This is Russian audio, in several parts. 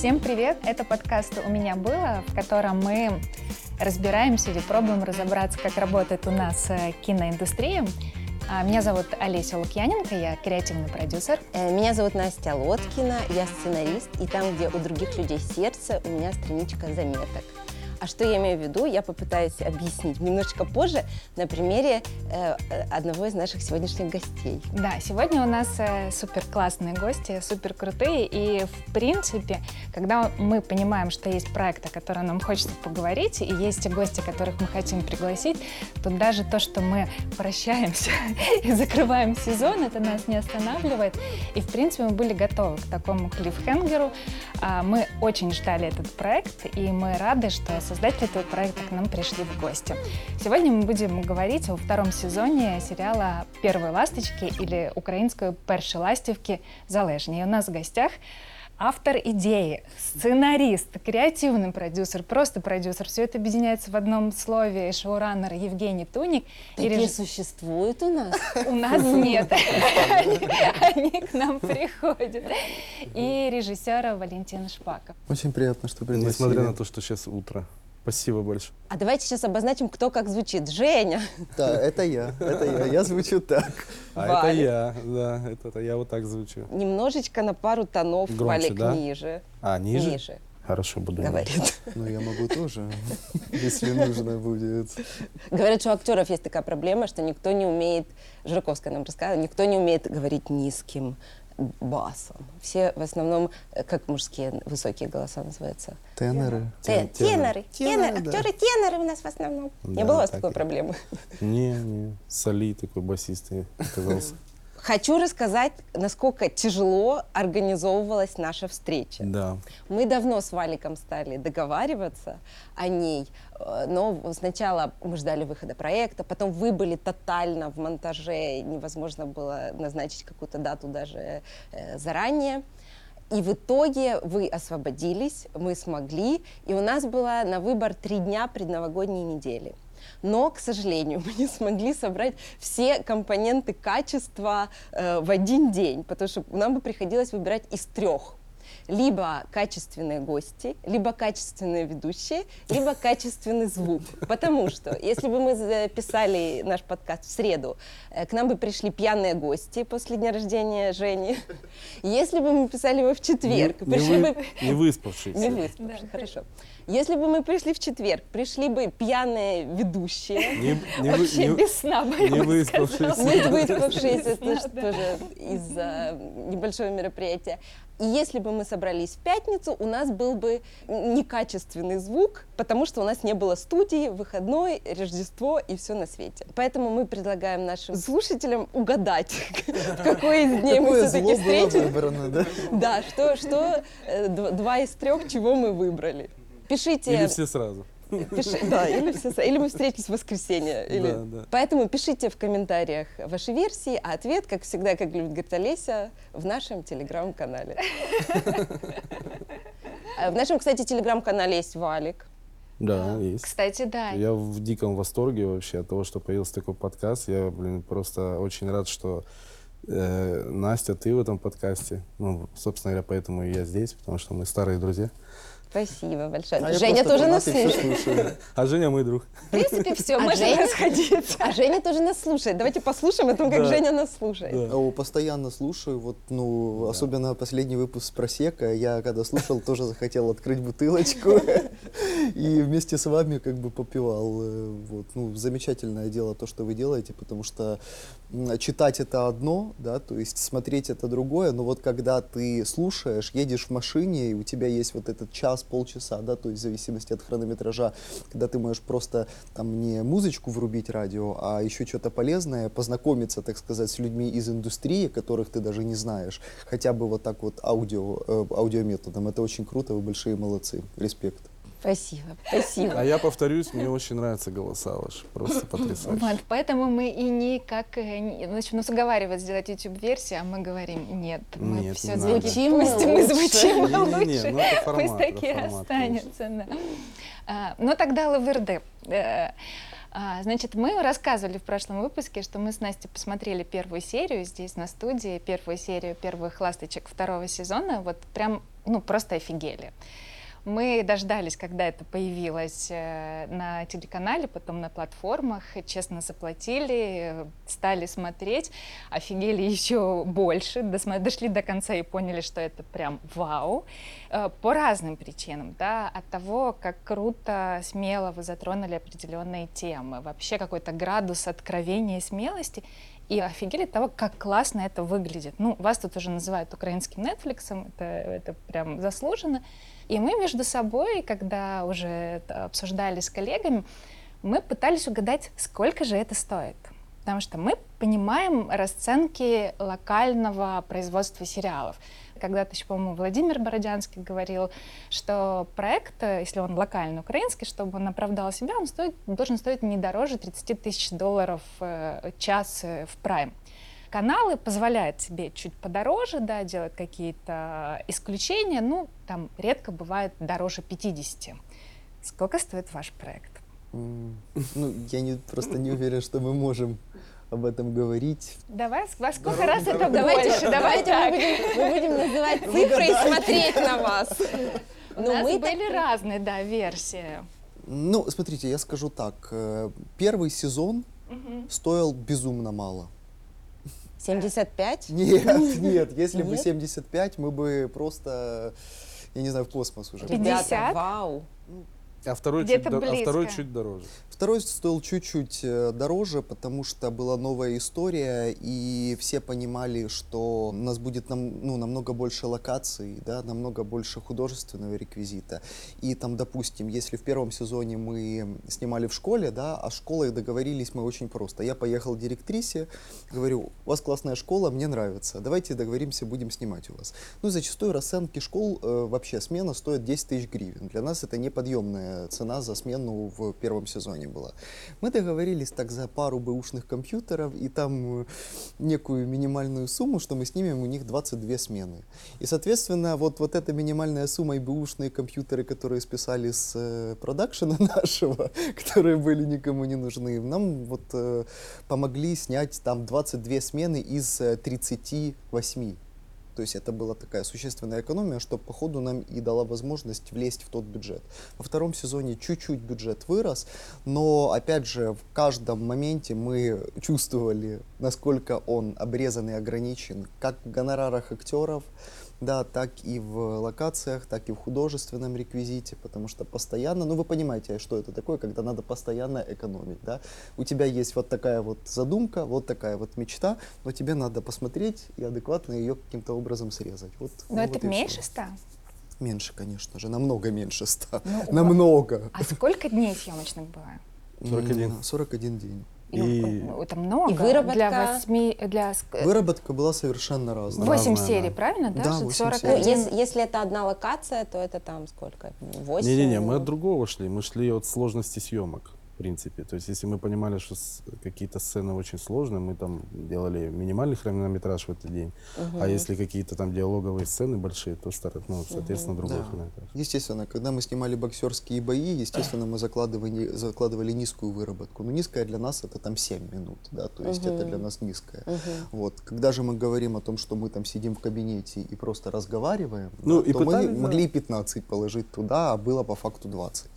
Всем привет! Это подкаст «У меня было», в котором мы разбираемся или пробуем разобраться, как работает у нас э, киноиндустрия. А, Меня зовут Олеся Лукьяненко, я креативный продюсер. Э, Меня зовут Настя Лоткина, я сценарист, и там, где у других людей сердце, у меня страничка заметок. А что я имею в виду, я попытаюсь объяснить немножечко позже на примере э, э, одного из наших сегодняшних гостей. Да, сегодня у нас э, супер классные гости, супер крутые. И в принципе, когда мы понимаем, что есть проект, о котором нам хочется поговорить, и есть гости, которых мы хотим пригласить, то даже то, что мы прощаемся и закрываем сезон, это нас не останавливает. И в принципе мы были готовы к такому клиффхенгеру. А, Мы очень ждали этот проект, и мы рады, что создатели этого проекта к нам пришли в гости. Сегодня мы будем говорить о втором сезоне сериала «Первые ласточки» или украинскую «Перші ластівки залежні». И у нас в гостях автор идеи, сценарист, креативный продюсер, просто продюсер. Все это объединяется в одном слове. Шоураннер Евгений Туник. и Такие реж- существуют у нас. у нас нет. Они, они к нам приходят. И режиссера Валентина Шпаков. Очень приятно, что пригласили. Несмотря на то, что сейчас утро. Спасибо большое. А давайте сейчас обозначим, кто как звучит. Женя. Да, это я, это я. Я звучу так. А Валя. это я, да, это, это я вот так звучу. Немножечко на пару тонов Громче, Валик да? ниже. А, ниже? Ниже, Хорошо, буду. говорит. Ну, я могу тоже, если нужно будет. Говорят, что у актеров есть такая проблема, что никто не умеет, Жираковская нам рассказывала, никто не умеет говорить низким басом. Все в основном, э, как мужские высокие голоса называются? Теноры. Теноры. Теноры. Актеры теноры у нас в основном. Не было у вас так такой и- проблемы? Не, не, Соли такой басистый оказался. Хочу рассказать, насколько тяжело организовывалась наша встреча. Да. Мы давно с Валиком стали договариваться о ней, э, но сначала мы ждали выхода проекта, потом вы были тотально в монтаже, невозможно было назначить какую-то дату даже э, заранее. И в итоге вы освободились, мы смогли, и у нас было на выбор три дня предновогодней недели. Но, к сожалению, мы не смогли собрать все компоненты качества э, в один день, потому что нам бы приходилось выбирать из трех либо качественные гости, либо качественные ведущие, либо качественный звук. Потому что если бы мы записали наш подкаст в среду, э, к нам бы пришли пьяные гости после дня рождения Жени. Если бы мы писали его в четверг, не, не пришли вы- бы не выспавшийся. не выспавшись, хорошо. Если бы мы пришли в четверг, пришли бы пьяные ведущие, Не, не Вообще не- без сна не сказала. не выспавшиеся, Да, да. тоже из-за небольшого мероприятия. И если бы мы собрались в пятницу, у нас был бы некачественный звук, потому что у нас не было студии, выходной, Рождество и все на свете. Поэтому мы предлагаем нашим слушателям угадать, в какой из дней мы все-таки выбрано, да? Да, что, что э, дв- два из трех, чего мы выбрали. Пишите. Или все сразу. Пиши- да, или, все, или мы встретились в воскресенье. Или... Да, да. Поэтому пишите в комментариях ваши версии, а ответ, как всегда, как любит говорить Олеся, в нашем телеграм-канале. А В нашем, кстати, телеграм-канале есть Валик. Да, есть. Кстати, да. Я в диком восторге вообще от того, что появился такой подкаст. Я, блин, просто очень рад, что э, Настя, ты в этом подкасте. Ну, собственно говоря, поэтому и я здесь, потому что мы старые друзья. Спасибо большое. А Женя тоже нас слушает. слушаю. А Женя мой друг. В принципе, все, А можно Женя- расходиться. А Женя тоже нас слушает. Давайте послушаем о том, как Да. Женя нас слушает. Да. О, постоянно слушаю, вот, ну, особенно последний выпуск с Просека, я когда слушал, тоже захотел открыть бутылочку и вместе с вами как бы попивал. э, Вот, ну, замечательное дело то, что вы делаете, потому что читать это одно, да, то есть смотреть это другое, но вот когда ты слушаешь, едешь в машине, и у тебя есть вот этот час, полчаса, да, то есть в зависимости от хронометража, когда ты можешь просто там не музычку врубить радио, а еще что-то полезное, познакомиться, так сказать, с людьми из индустрии, которых ты даже не знаешь, хотя бы вот так вот аудио, э, аудиометодом. Это очень круто, вы большие молодцы. Респект. Спасибо, спасибо. А я повторюсь, мне очень нравятся голоса ваши. Просто потрясающе. Вот, поэтому мы и никак э, не- значит, нас уговаривают сделать YouTube-версию, а мы говорим, нет, мы Нет, все не Звучим пусть мы лучше. звучим Не-не-не, лучше, ну это формат, пусть это такие формат, останется. да. А, Ну тогда Лаверды. Э, А, Значит, мы рассказывали в прошлом выпуске, что мы с Настей посмотрели первую серию здесь на студии, первую серию первых ласточек второго сезона. Вот прям, ну, просто офигели. Мы дождались, когда это появилось э, на телеканале, потом на платформах, честно заплатили, стали смотреть, офигели еще больше, дошли до конца и поняли, что это прям вау. Э, По разным причинам, да, от того, как круто, смело вы затронули определенные темы, вообще какой-то градус откровения и смелости, и офигели от того, как классно это выглядит. Ну, вас тут уже называют украинским Netflix, это, это прям заслуженно. И мы между собой, когда уже обсуждали с коллегами, мы пытались угадать, сколько же это стоит. Потому что мы понимаем расценки локального производства сериалов. Когда-то еще, по-моему, Владимир Бородянский говорил, что проект, э, если он локально украинский, чтобы он оправдал себя, он стоит, должен стоить не дороже 30 тысяч долларов э, час э, в прайм. Каналы позволяют себе чуть подороже, да, делать какие-то исключения, ну, там редко бывает дороже 50. Сколько стоит ваш проект? Ну, я не, просто не уверен, что мы можем об этом говорить. Давай, во сколько раз это Давайте? Давай давайте мы, будем, мы будем называть цифры и смотреть на вас. У Ну, нас мы были так- разные, да, версии. Ну, смотрите, я скажу так. э, Первый сезон стоил безумно мало. 75? Нет, нет, если бы Нет? 75, мы бы просто, я не знаю, в космос уже. Пятьдесят? Ребята, 50? вау. А второй, чуть, а второй чуть дороже. Второй стоил чуть-чуть э, дороже, потому что была новая история, и все понимали, что у нас будет нам, ну, намного больше локаций, да, намного больше художественного реквизита. И там, допустим, если в первом сезоне мы снимали в школе, да, а с школой договорились мы очень просто. Я поехал к директрисе, говорю, у вас классная школа, мне нравится, давайте договоримся, будем снимать у вас. Ну, зачастую расценки школ, э, вообще смена стоит 10 тысяч гривен. Для нас это неподъемная цена за смену в первом сезоне была. Мы договорились так за пару бэушных компьютеров и там э, некую минимальную сумму, что мы снимем у них 22 смены. И, соответственно, вот, вот эта минимальная сумма и бэушные компьютеры, которые списали с э, продакшена нашего, которые были никому не нужны, нам вот э, помогли снять там 22 смены из э, 38. То есть это была такая существенная экономия, что по ходу нам и дала возможность влезть в тот бюджет. Во втором сезоне чуть-чуть бюджет вырос, но опять же в каждом моменте мы чувствовали, насколько он обрезан и ограничен, как в гонорарах актеров, да, так и в локациях, так и в художественном реквизите, потому что постоянно, ну вы понимаете, что это такое, когда надо постоянно экономить, да. У тебя есть вот такая вот задумка, вот такая вот мечта, но тебе надо посмотреть и адекватно ее каким-то образом срезать. Вот, Но ну это вот меньше ста? Меньше, конечно же, намного меньше ста. Ну, намного. А сколько дней съемочных было? 41. М, 41 день. И, э, Это много. И выработка? Для восьми, для ск- Выработка была совершенно разная. восемь серий, правильно? Да, Да, Что восемь 41. Ну, серий. если, если это одна локация, то это там сколько? 8? Не-не-не, мы от другого шли. Мы шли от сложности съемок, принципе. То есть, если мы понимали, что с- какие-то сцены очень сложные, мы там делали минимальный хронометраж в этот день. А если какие-то там диалоговые сцены большие, то, стар- ну, соответственно, другой Да. хронометраж. Естественно, когда мы снимали боксерские бои, естественно, мы закладывали, закладывали низкую выработку. Но низкая для нас это там 7 минут, да, то есть это для нас низкая. Вот. Когда же мы говорим о том, что мы там сидим в кабинете и просто разговариваем, Ну, да, и то мы пытались, да. могли и 15 положить туда, а было по факту 20.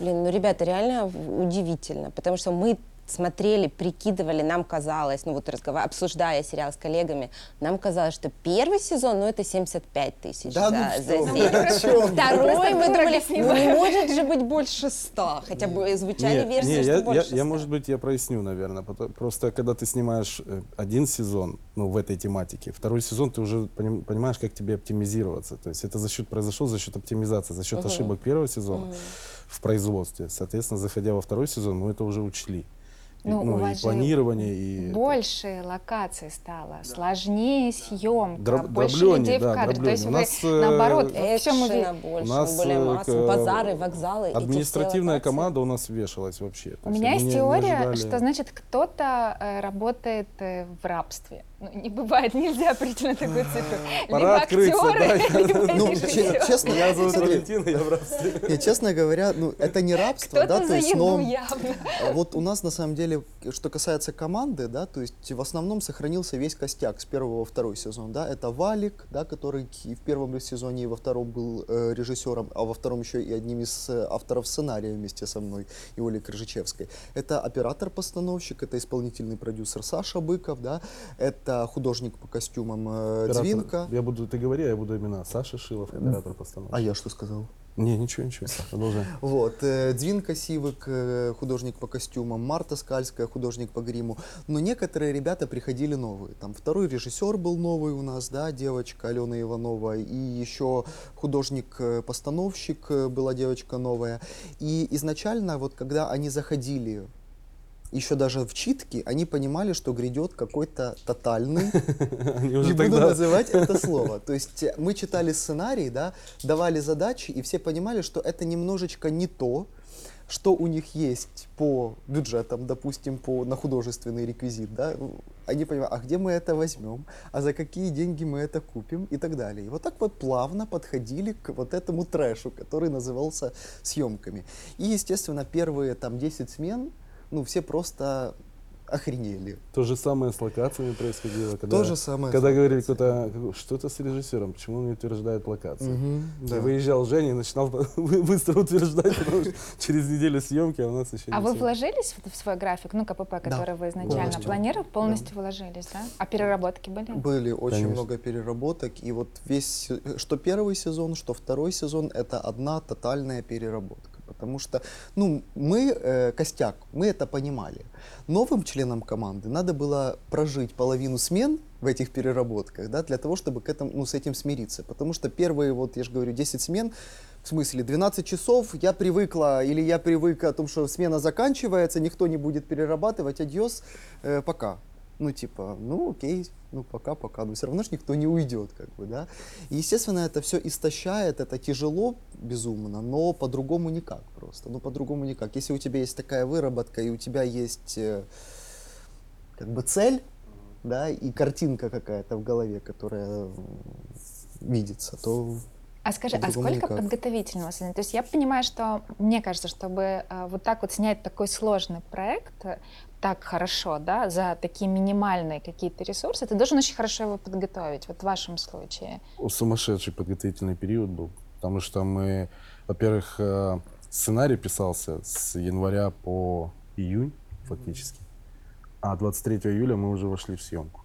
Блин, ну, ребята, реально удивительно, потому что мы смотрели, прикидывали, нам казалось, ну вот разговар... обсуждая сериал с коллегами, нам казалось, что первый сезон, ну это 75 тысяч Да за, ну за серию. о чем? Второй мы думали, ну не может же быть больше 100, хотя бы звучали версии, не, что я, больше 100. я, может быть, я проясню, наверное. пото- Просто когда ты снимаешь э, один сезон, ну, в этой тематике, второй сезон ты уже поним- понимаешь, как тебе оптимизироваться. То есть это за счет произошло за счет оптимизации, за счет ошибок первого сезона в производстве. Соответственно, заходя во второй сезон, мы это уже учли. И, Ну, у ну, вас и же планирование, и... Больше локаций стало, сложнее съемка, Дроб- больше дроблёнее, людей да, в кадре. То есть вы, У нас, э, наоборот, уви- больше, У нас более э, массово, к- базары, вокзалы. Административная команда у нас вешалась вообще. У меня есть теория, что значит кто-то э, работает э, в рабстве. Ну, не бывает, нельзя прийти на такую цифру. Пора либо открыться, актеры, да, либо Ну, честно, Меня зовут смотри, Валентин, я в рабстве. не, честно говоря, ну, это не рабство, да, то есть, но явно. вот у нас на самом деле, что касается команды, да, то есть в основном сохранился весь костяк с первого во второй сезон, да, это Валик, да, который и в первом сезоне и во втором был э, режиссером, а во втором еще и одним из э, авторов сценария вместе со мной и Олей Крыжичевской. Это оператор-постановщик, это исполнительный продюсер Саша Быков, да, это художник по костюмам э, Оператор- Двинка. Я буду, ты говори, а я буду имена. Саша Шилов, оператор постановки. А я что сказал? Не, ничего, ничего. Продолжай. Вот, э, Двинка Сивик, э, художник по костюмам, Марта Скальская, художник по гриму. Но некоторые ребята приходили новые. Там второй режиссер был новый у нас, да, девочка Алена Иванова, и еще художник-постановщик была девочка новая. И изначально, вот когда они заходили еще даже в читки, они понимали, что грядет какой-то тотальный не буду тогда... называть это слово. То есть э, мы читали сценарий, да, давали задачи, и все понимали, что это немножечко не то, что у них есть по бюджетам, допустим, по, на художественный реквизит, да, они понимают, а где мы это возьмем, а за какие деньги мы это купим и так далее. И вот так вот плавно подходили к вот этому трэшу, который назывался съемками. И, естественно, первые там 10 смен, ну, все просто охренели. То же самое с локациями происходило. Когда, То же самое. Когда говорили кто-то, что это с режиссером, почему он не утверждает локации. Мгм, да. И выезжал Женя и начинал быстро утверждать, потому что через неделю съемки, а у нас еще А вы вложились в свой график, ну, КПП, который вы изначально полностью. планировали, полностью вложились, да? А переработки были? Были очень Конечно. много переработок, и вот весь, се- что первый сезон, что второй сезон, это одна тотальная переработка. Потому что, ну, мы, э, костяк, мы это понимали. Новым членам команды надо было прожить половину смен в этих переработках, да, для того, чтобы к этому, ну, с этим смириться. Потому что первые, вот, я же говорю, 10 смен, в смысле, 12 часов я привыкла, или я привык о том, что смена заканчивается, никто не будет перерабатывать, адьос, э, пока. Ну, типа, ну, окей, ну, пока-пока, но все равно ж никто не уйдет, как бы, да. И, естественно, это все истощает, это тяжело безумно, но по-другому никак просто, ну, по-другому никак. Если у тебя есть такая выработка, и у тебя есть, э, как бы, цель, да, и картинка какая-то в голове, которая видится, то А скажи, а сколько никак. подготовительного? То есть я понимаю, что, мне кажется, чтобы э, вот так вот снять такой сложный проект так хорошо, да, за такие минимальные какие-то ресурсы, ты должен очень хорошо его подготовить, вот в вашем случае. Сумасшедший подготовительный период был, потому что мы, во-первых, э, сценарий писался с января по июнь фактически, а 23 июля мы уже вошли в съемку.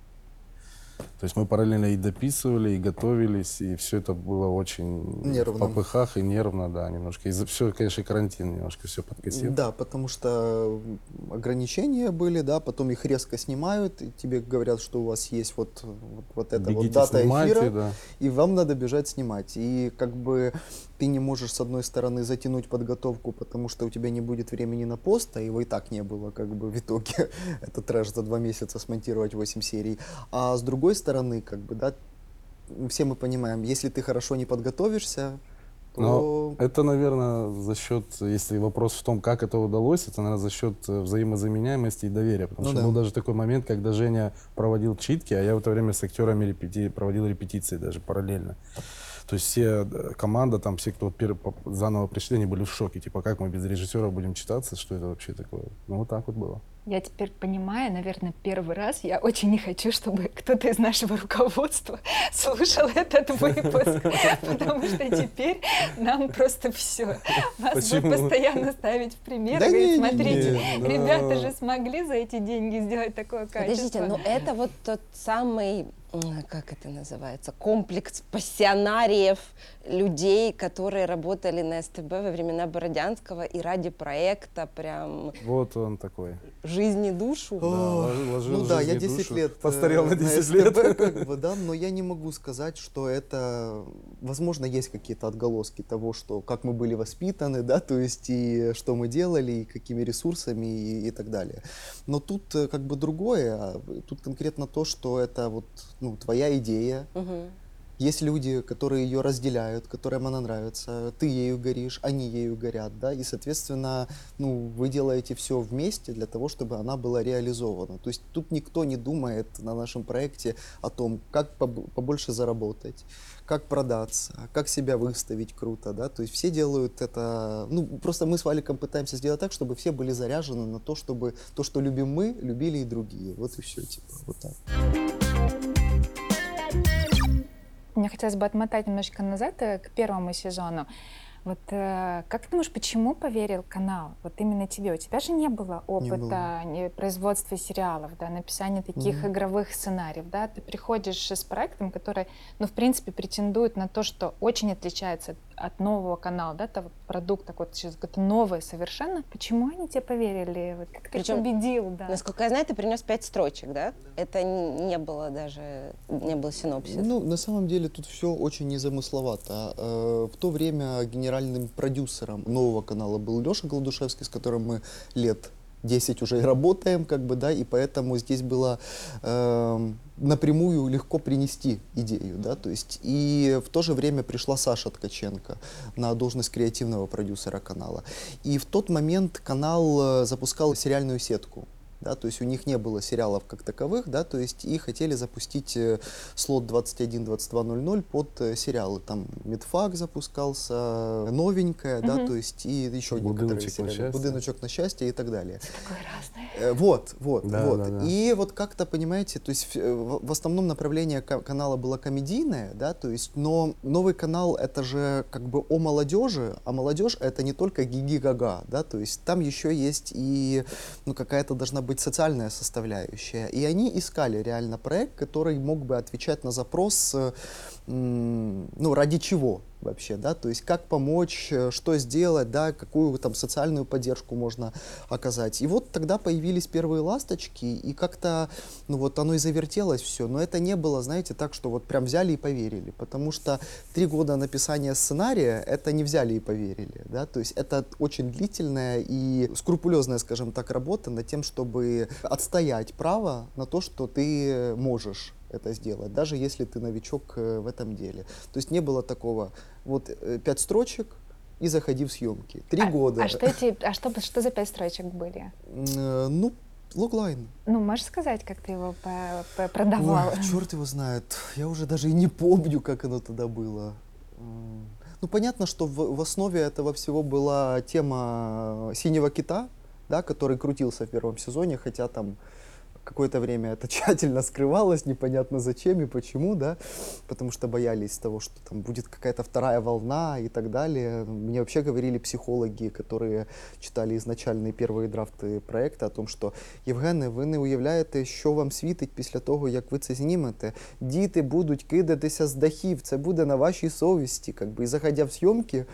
То есть мы параллельно и дописывали, и готовились, и все это было очень Нервно. в попыхах и нервно, да, немножко. Из-за все, конечно, карантин немножко все подкосил. Да, потому что ограничения были, да, потом их резко снимают, и тебе говорят, что у вас есть вот, вот, вот эта вот Бегите, дата снимайте, эфира, да. и вам надо бежать снимать. И как бы ты не можешь, с одной стороны, затянуть подготовку, потому что у тебя не будет времени на пост, а его и так не было, как бы в итоге. Это трэш за два месяца смонтировать 8 серий. А с другой стороны, как бы, да, все мы понимаем, если ты хорошо не подготовишься, то... Но это, наверное, за счет, если вопрос в том, как это удалось, это, наверное, за счет э, взаимозаменяемости и доверия. Потому Ну что да. был даже такой момент, когда Женя проводил читки, а я в это время с актерами репети... проводил репетиции даже параллельно. То есть все, э, команда, там все, кто вот заново пришли, они были в шоке. Типа, как мы без режиссера будем читаться, что это вообще такое? Ну, вот так вот было. Я теперь понимаю, наверное, первый раз я очень не хочу, чтобы кто-то из нашего руководства слушал этот выпуск, потому что теперь нам просто все. Вас Почему? будут постоянно ставить в пример, Да и говорить, не, смотрите, не, ребята да. же смогли за эти деньги сделать такое качество. Подождите, но это вот тот самый, как это называется, комплекс пассионариев людей, которые работали на СТБ во времена Бородянского и ради проекта прям Вот он такой. жизни душу. О, ложил- ну да, жизнь я и 10 душу. лет э, Постарел на 10 лет. СТБ, как бы, да, но я не могу сказать, что это, возможно, есть какие-то отголоски того, что как мы были воспитаны, да, то есть и что мы делали, и какими ресурсами и, и так далее. Но тут э, как бы другое, а тут конкретно то, что это вот ну, твоя идея, Мгм. Есть люди, которые ее разделяют, которым она нравится, ты ею горишь, они ею горят, да, и, соответственно, ну, вы делаете все вместе для того, чтобы она была реализована. То есть тут никто не думает на нашем проекте о том, как поб- побольше заработать, как продаться, как себя выставить круто, да, то есть все делают это, ну, просто мы с Валиком пытаемся сделать так, чтобы все были заряжены на то, чтобы то, что любим мы, любили и другие, вот и все, типа, вот так. Мне хотелось бы отмотать немножечко назад э, к первому сезону. Вот э, как ты думаешь, почему поверил канал? Вот именно тебе. У тебя же не было опыта не производства сериалов, да, написания таких Мгм. игровых сценариев, да. Ты приходишь с проектом, который, ну, в принципе, претендует на то, что очень отличается от, нового канала, да, того продукта, вот сейчас какое-то новое совершенно. Почему они тебе поверили? Вот как ты Причем, убедил, да? Насколько я знаю, ты принес пять строчек, да? Это н- не было даже, не был синопсис. Ну, на самом деле тут все очень незамысловато. Э, В то время генеральным продюсером нового канала был Леша Голдушевский, с которым мы лет 10 уже работаем, как бы, да, и поэтому здесь было эм, напрямую легко принести идею, да, то есть и в то же время пришла Саша Ткаченко на должность креативного продюсера канала. И в тот момент канал э, запускал сериальную сетку, да, то есть у них не было сериалов как таковых, да, то есть и хотели запустить э, слот 21-22.00 под э, сериалы. Там Медфак запускался, новенькая, да, Мгм. то есть и еще «Будиночек некоторые на сериалы. счастье». «Будиночек на счастье» и так далее. Такое разное. Э, Вот, вот, Да, вот. да, да. И вот как-то, понимаете, то есть э, в в основном направление ка- канала было комедийное, да, то есть, но новый канал это же как бы о молодежи, а молодежь это не только гиги-гага, да, то есть там еще есть и ну, какая-то должна быть социальная составляющая. И они искали реально проект, который мог бы отвечать на запрос, э, ну, ради чего вообще, да, то есть как помочь, э, что сделать, да, какую там социальную поддержку можно оказать. И вот тогда появились первые ласточки, и как-то, ну вот оно и завертелось все, но это не было, знаете, так, что вот прям взяли и поверили, потому что три года написания сценария, это не взяли и поверили, да, то есть это очень длительная и скрупулезная, скажем так, работа над тем, чтобы отстоять право на то, что ты можешь это сделать, даже если ты новичок э, в этом деле. То есть не было такого, вот э, пять строчек и заходи в съемки. Три а, года. А что, эти, а что, что за пять строчек были? Э, Ну, логлайн. Ну, можешь сказать, как ты его по- по- продавал? Ой, черт его знает. Я уже даже и не помню, как оно тогда было. Ну, понятно, что в, в основе этого всего была тема синего кита, да, который крутился в первом сезоне, хотя там какое-то время это тщательно скрывалось, непонятно зачем и почему, да, потому что боялись того, что там будет какая-то вторая волна и так далее. Мне вообще говорили психологи, которые читали изначальные первые драфти проекту, о том, що Євгене, ви не уявляєте, що вам світить після того, як ви це знімете. Діти будуть кидатися з дахів, це буде на вашій совісті. Как бы. И заходя в съемки,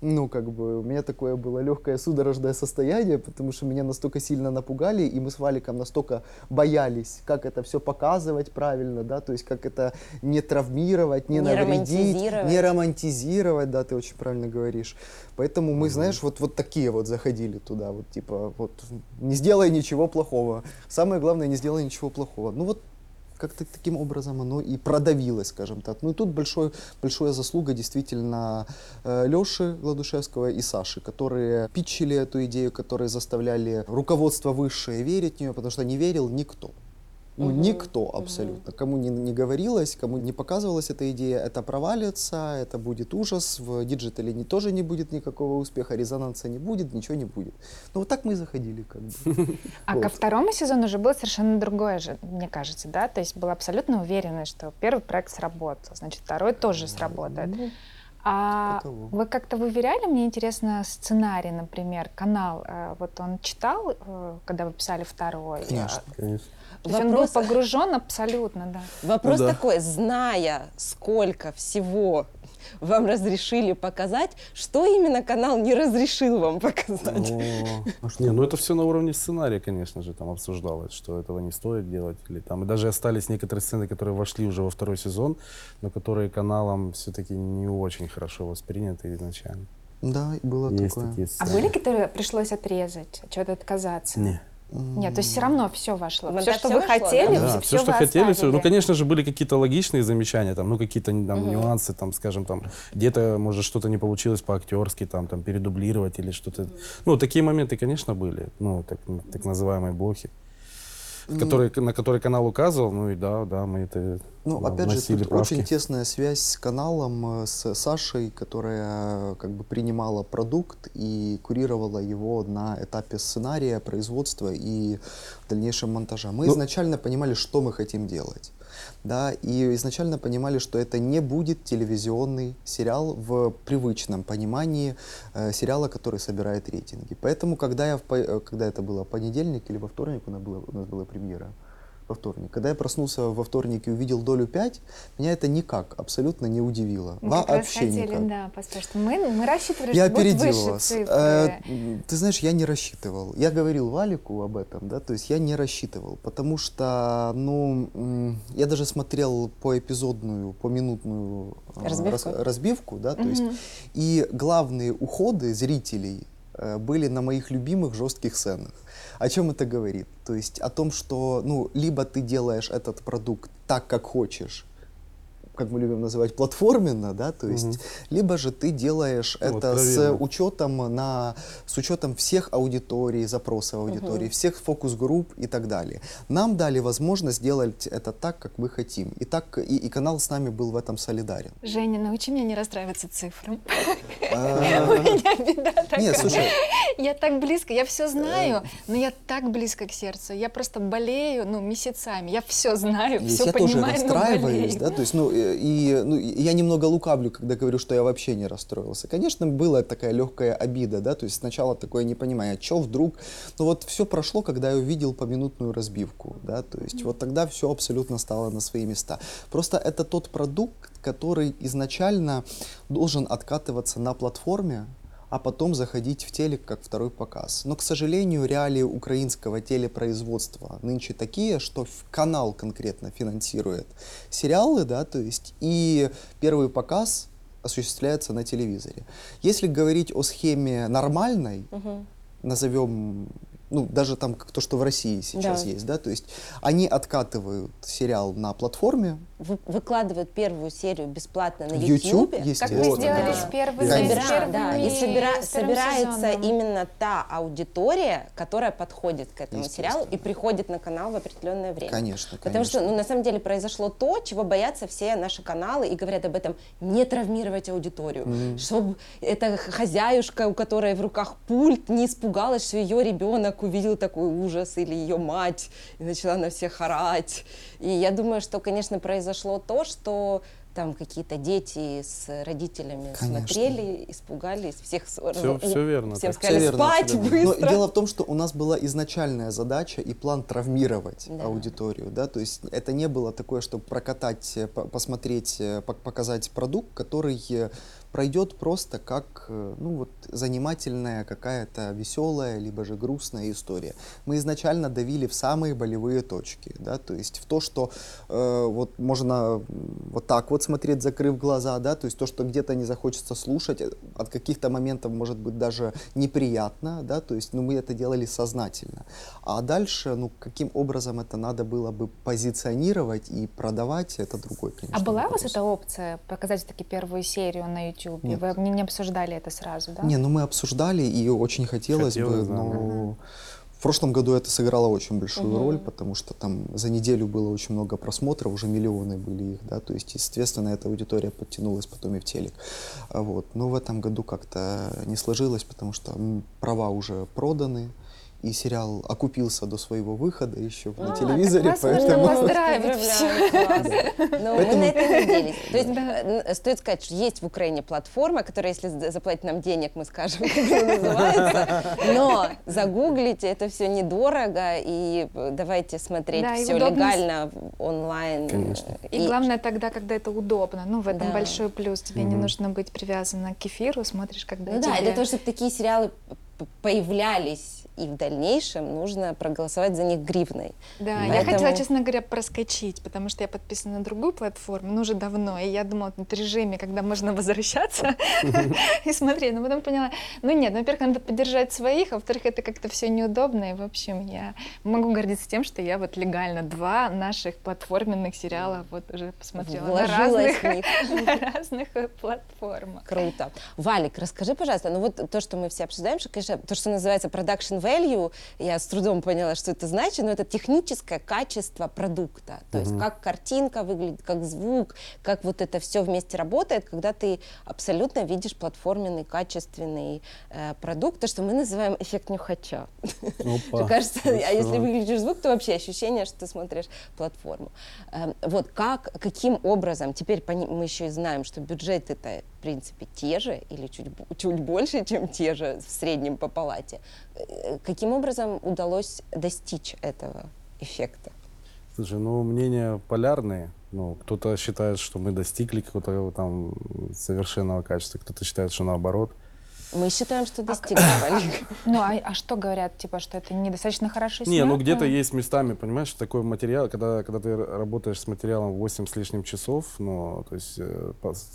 ну, как бы, у меня такое было легкое судорожное состояние, потому что меня настолько сильно напугали, и мы с Валиком настолько боялись, как это все показывать правильно, да, то есть как это не травмировать, не, Не навредить, романтизировать. не романтизировать, да, ты очень правильно говоришь. Поэтому мы, знаешь, вот, вот такие вот заходили туда, вот типа, вот не сделай ничего плохого. Самое главное, не сделай ничего плохого. Ну вот как-то таким образом оно и продавилось, скажем так. Ну и тут большой, большая заслуга действительно э, Леши Гладушевского и Саши, которые питчили эту идею, которые заставляли руководство высшее верить в нее, потому что не верил никто. Ну, Мгм, никто абсолютно. Кому не, не говорилось, кому не показывалась эта идея, это провалится, это будет ужас. В диджитале не, тоже не будет никакого успеха, резонанса не будет, ничего не будет. Ну вот так мы и заходили как бы. А ко второму сезону уже было совершенно другое же, мне кажется, да? То есть была абсолютно уверенность, что первый проект сработал, значит, второй тоже сработает. Ну, А типа вы как-то выверяли, мне интересно, сценарий, например, канал, э, вот он читал, э, когда вы писали второй? Конечно. А, Конечно. То есть он был Вопрос- погружен абсолютно, да. Вопрос Ну да. такой, зная, сколько всего вам разрешили показать, что именно канал не разрешил вам показать? О, Не, ну это все на уровне сценария, конечно же, там обсуждалось, что этого не стоит делать. Или там, и даже остались некоторые сцены, которые вошли уже во второй сезон, но которые каналом все-таки не очень хорошо восприняты изначально. Да, было Есть такое. такие А были, которые пришлось отрезать, от чего-то отказаться? Не, Нет, то есть все равно все вошло. Все, что вы хотели, да? Да, все, все, что вы хотели, все. Ну, конечно же, были какие-то логичные замечания, там, ну, какие-то там, нюансы, там, скажем, там, где-то, может, что-то не получилось по-актерски, там, там, передублировать или что-то. Ну, такие моменты, конечно, были, ну, так, так называемые блохи, которые, на которые канал указывал, ну, и да, да, мы это Ну, опять же, тут правки. очень тесная связь с каналом, э, с Сашей, которая э, как бы принимала продукт и курировала его на этапе сценария, производства и дальнейшем монтажа. Мы Ну- изначально понимали, что мы хотим делать. Да, и изначально понимали, что это не будет телевизионный сериал в привычном понимании э, сериала, который собирает рейтинги. Поэтому, когда, я в э, когда это было понедельник или во вторник у нас, была, у нас была премьера, во вторник. Когда я проснулся во вторник и увидел долю 5, меня это никак абсолютно не удивило. Мы как раз Вообще хотели, никак. да, поспрашивать. что Мы, мы рассчитывали, Я что опередил выше вас. цифры. Э, ты знаешь, я не рассчитывал. Я говорил Валику об этом, да, то есть я не рассчитывал, потому что, ну, я даже смотрел по эпизодную, по минутную э, Разбивку. рас- разбивку, да, то есть, Мгм. и главные уходы зрителей э, были на моих любимых жестких сценах. О чем это говорит? То есть о том, что, ну, либо ты делаешь этот продукт так, как хочешь, как мы любим называть, платформенно, да, то есть, Мгм. либо же ты делаешь Ну, это с учетом на, с учетом всех аудиторий, запросов аудитории, всех фокус-групп и так далее. Нам дали возможность сделать это так, как мы хотим. И так и, и канал с нами был в этом солидарен. Женя, научи меня не расстраиваться цифрам. А, У меня беда такая. Нет, слушай, Я так близко, я все знаю, но я так близко к сердцу. Я просто болею, ну, месяцами. Я все знаю, все я тоже понимаю, расстраиваюсь, да, то есть, ну, э, и, ну, я немного лукавлю, когда говорю, что я вообще не расстроился. Конечно, была такая легкая обида, да, то есть сначала такое непонимание, что вдруг, ну вот все прошло, когда я увидел поминутную разбивку, да, то есть вот тогда все абсолютно стало на свои места. Просто это тот продукт, который изначально должен откатываться на платформе, а потом заходить в телек как второй показ. Но, к сожалению, реалии украинского телепроизводства нынче такие, что канал конкретно финансирует сериалы, да, то есть и первый показ осуществляется на телевизоре. Если говорить о схеме нормальной, Мгм. назовем, ну, даже там как то, что в России сейчас Да. есть, да, то есть они откатывают сериал на платформе, Вы- выкладывают первую серию бесплатно на YouTube. YouTube, Как вы естественно. сделали Да. с с Конечно. Собира- первыми- да, и собира- с собирается сезоном. именно та аудитория, которая подходит к этому сериалу и приходит на канал в определенное время. конечно, Потому конечно. что, ну, на самом деле произошло то, чего боятся все наши каналы и говорят об этом, не травмировать аудиторию, чтобы эта хозяюшка, у которой в руках пульт, не испугалась, что ее ребенок увидел такой ужас или ее мать и начала на всех орать. И я думаю, что, конечно, произошло то, что там какие-то дети с родителями Конечно. смотрели, испугались, всех с- Всё- всё верно всем так. Сказали верно, спать. Но быстро. дело в том, что у нас была изначальная задача и план травмировать Да. аудиторию, да, то есть это не было такое, чтобы прокатать, э, по- посмотреть, э, пок- показать продукт, который э, пройдет просто как, э, ну вот, занимательная какая-то веселая, либо же грустная история. Мы изначально давили в самые болевые точки, да, то есть в то, что э, вот можно вот так вот смотреть, закрыв глаза, да, то есть то, что где-то не захочется слушать, э, от каких-то моментов может быть даже неприятно, да, то есть, ну, мы это делали сознательно. А дальше, ну, каким образом это надо было бы позиционировать и продавать, это другой, конечно. А была у вас вопрос. эта опция показать таки первую серию на YouTube? Нет. Вы не, не обсуждали это сразу, да? Не, ну мы обсуждали, и очень хотелось, Хотелось, бы, да. но в прошлом году это сыграло очень большую Мгм. роль, потому что там за неделю было очень много просмотров, уже миллионы были их, да, то есть, естественно, эта аудитория подтянулась потом и в телек. Вот. Но в этом году как-то не сложилось, потому что права уже проданы, и сериал окупился до своего выхода еще А, на так телевизоре, вас можно поэтому... поздравить. Поздравляю, класс. Но мы Поэтому- на это надеялись. То есть Да. э, стоит сказать, что есть в Украине платформа, которая, если за- заплатит нам денег, мы скажем, как она называется. Но загуглите, это все недорого, и э, давайте смотреть Да, все легально онлайн. Конечно. И главное тогда, когда это удобно. Ну, в этом Да. большой плюс. Тебе не нужно быть привязана к эфиру, смотришь, когда Ну да, и тебе- для того, чтобы такие сериалы появлялись и в дальнейшем, нужно проголосовать за них гривной. Да, я Поэтому- хотела, честно говоря, проскочить, потому что я подписана на другую платформу, ну, уже давно, и я думала, в режиме, когда можно возвращаться и смотреть, но потом поняла, ну нет, ну, во-первых, надо поддержать своих, а во-вторых, это как-то все неудобно, и, в общем, я могу гордиться тем, что я вот легально два наших платформенных сериала вот уже посмотрела на разных, на разных платформах. Круто. Валик, расскажи, пожалуйста, ну вот то, что мы все обсуждаем, что, конечно, то, что называется production value, я с трудом поняла, что это значит, но это техническое качество продукта. То есть как картинка выглядит, как звук, как вот это все вместе работает, когда ты абсолютно видишь платформенный, качественный э, продукт, то, что мы называем эффект нюхача. Кажется, а если выключишь звук, то вообще ощущение, что ты смотришь платформу. Эм, Вот как, каким образом, теперь мы еще и знаем, что бюджеты-то, в принципе, те же или чуть, чуть больше, чем те же в среднем по палате. Э, Каким образом удалось достичь этого эффекта? Слушай, ну мнения полярные. Ну, кто-то считает, что мы достигли какого-то там совершенного качества, кто-то считает, что наоборот. Мы считаем, что достигли, Валик. Ну, а, а что говорят, типа, что это недостаточно хорошо Не, ну снято? где-то есть местами, понимаешь, такой материал, когда, когда ты работаешь с материалом 8 с лишним часов, ну, то есть, э,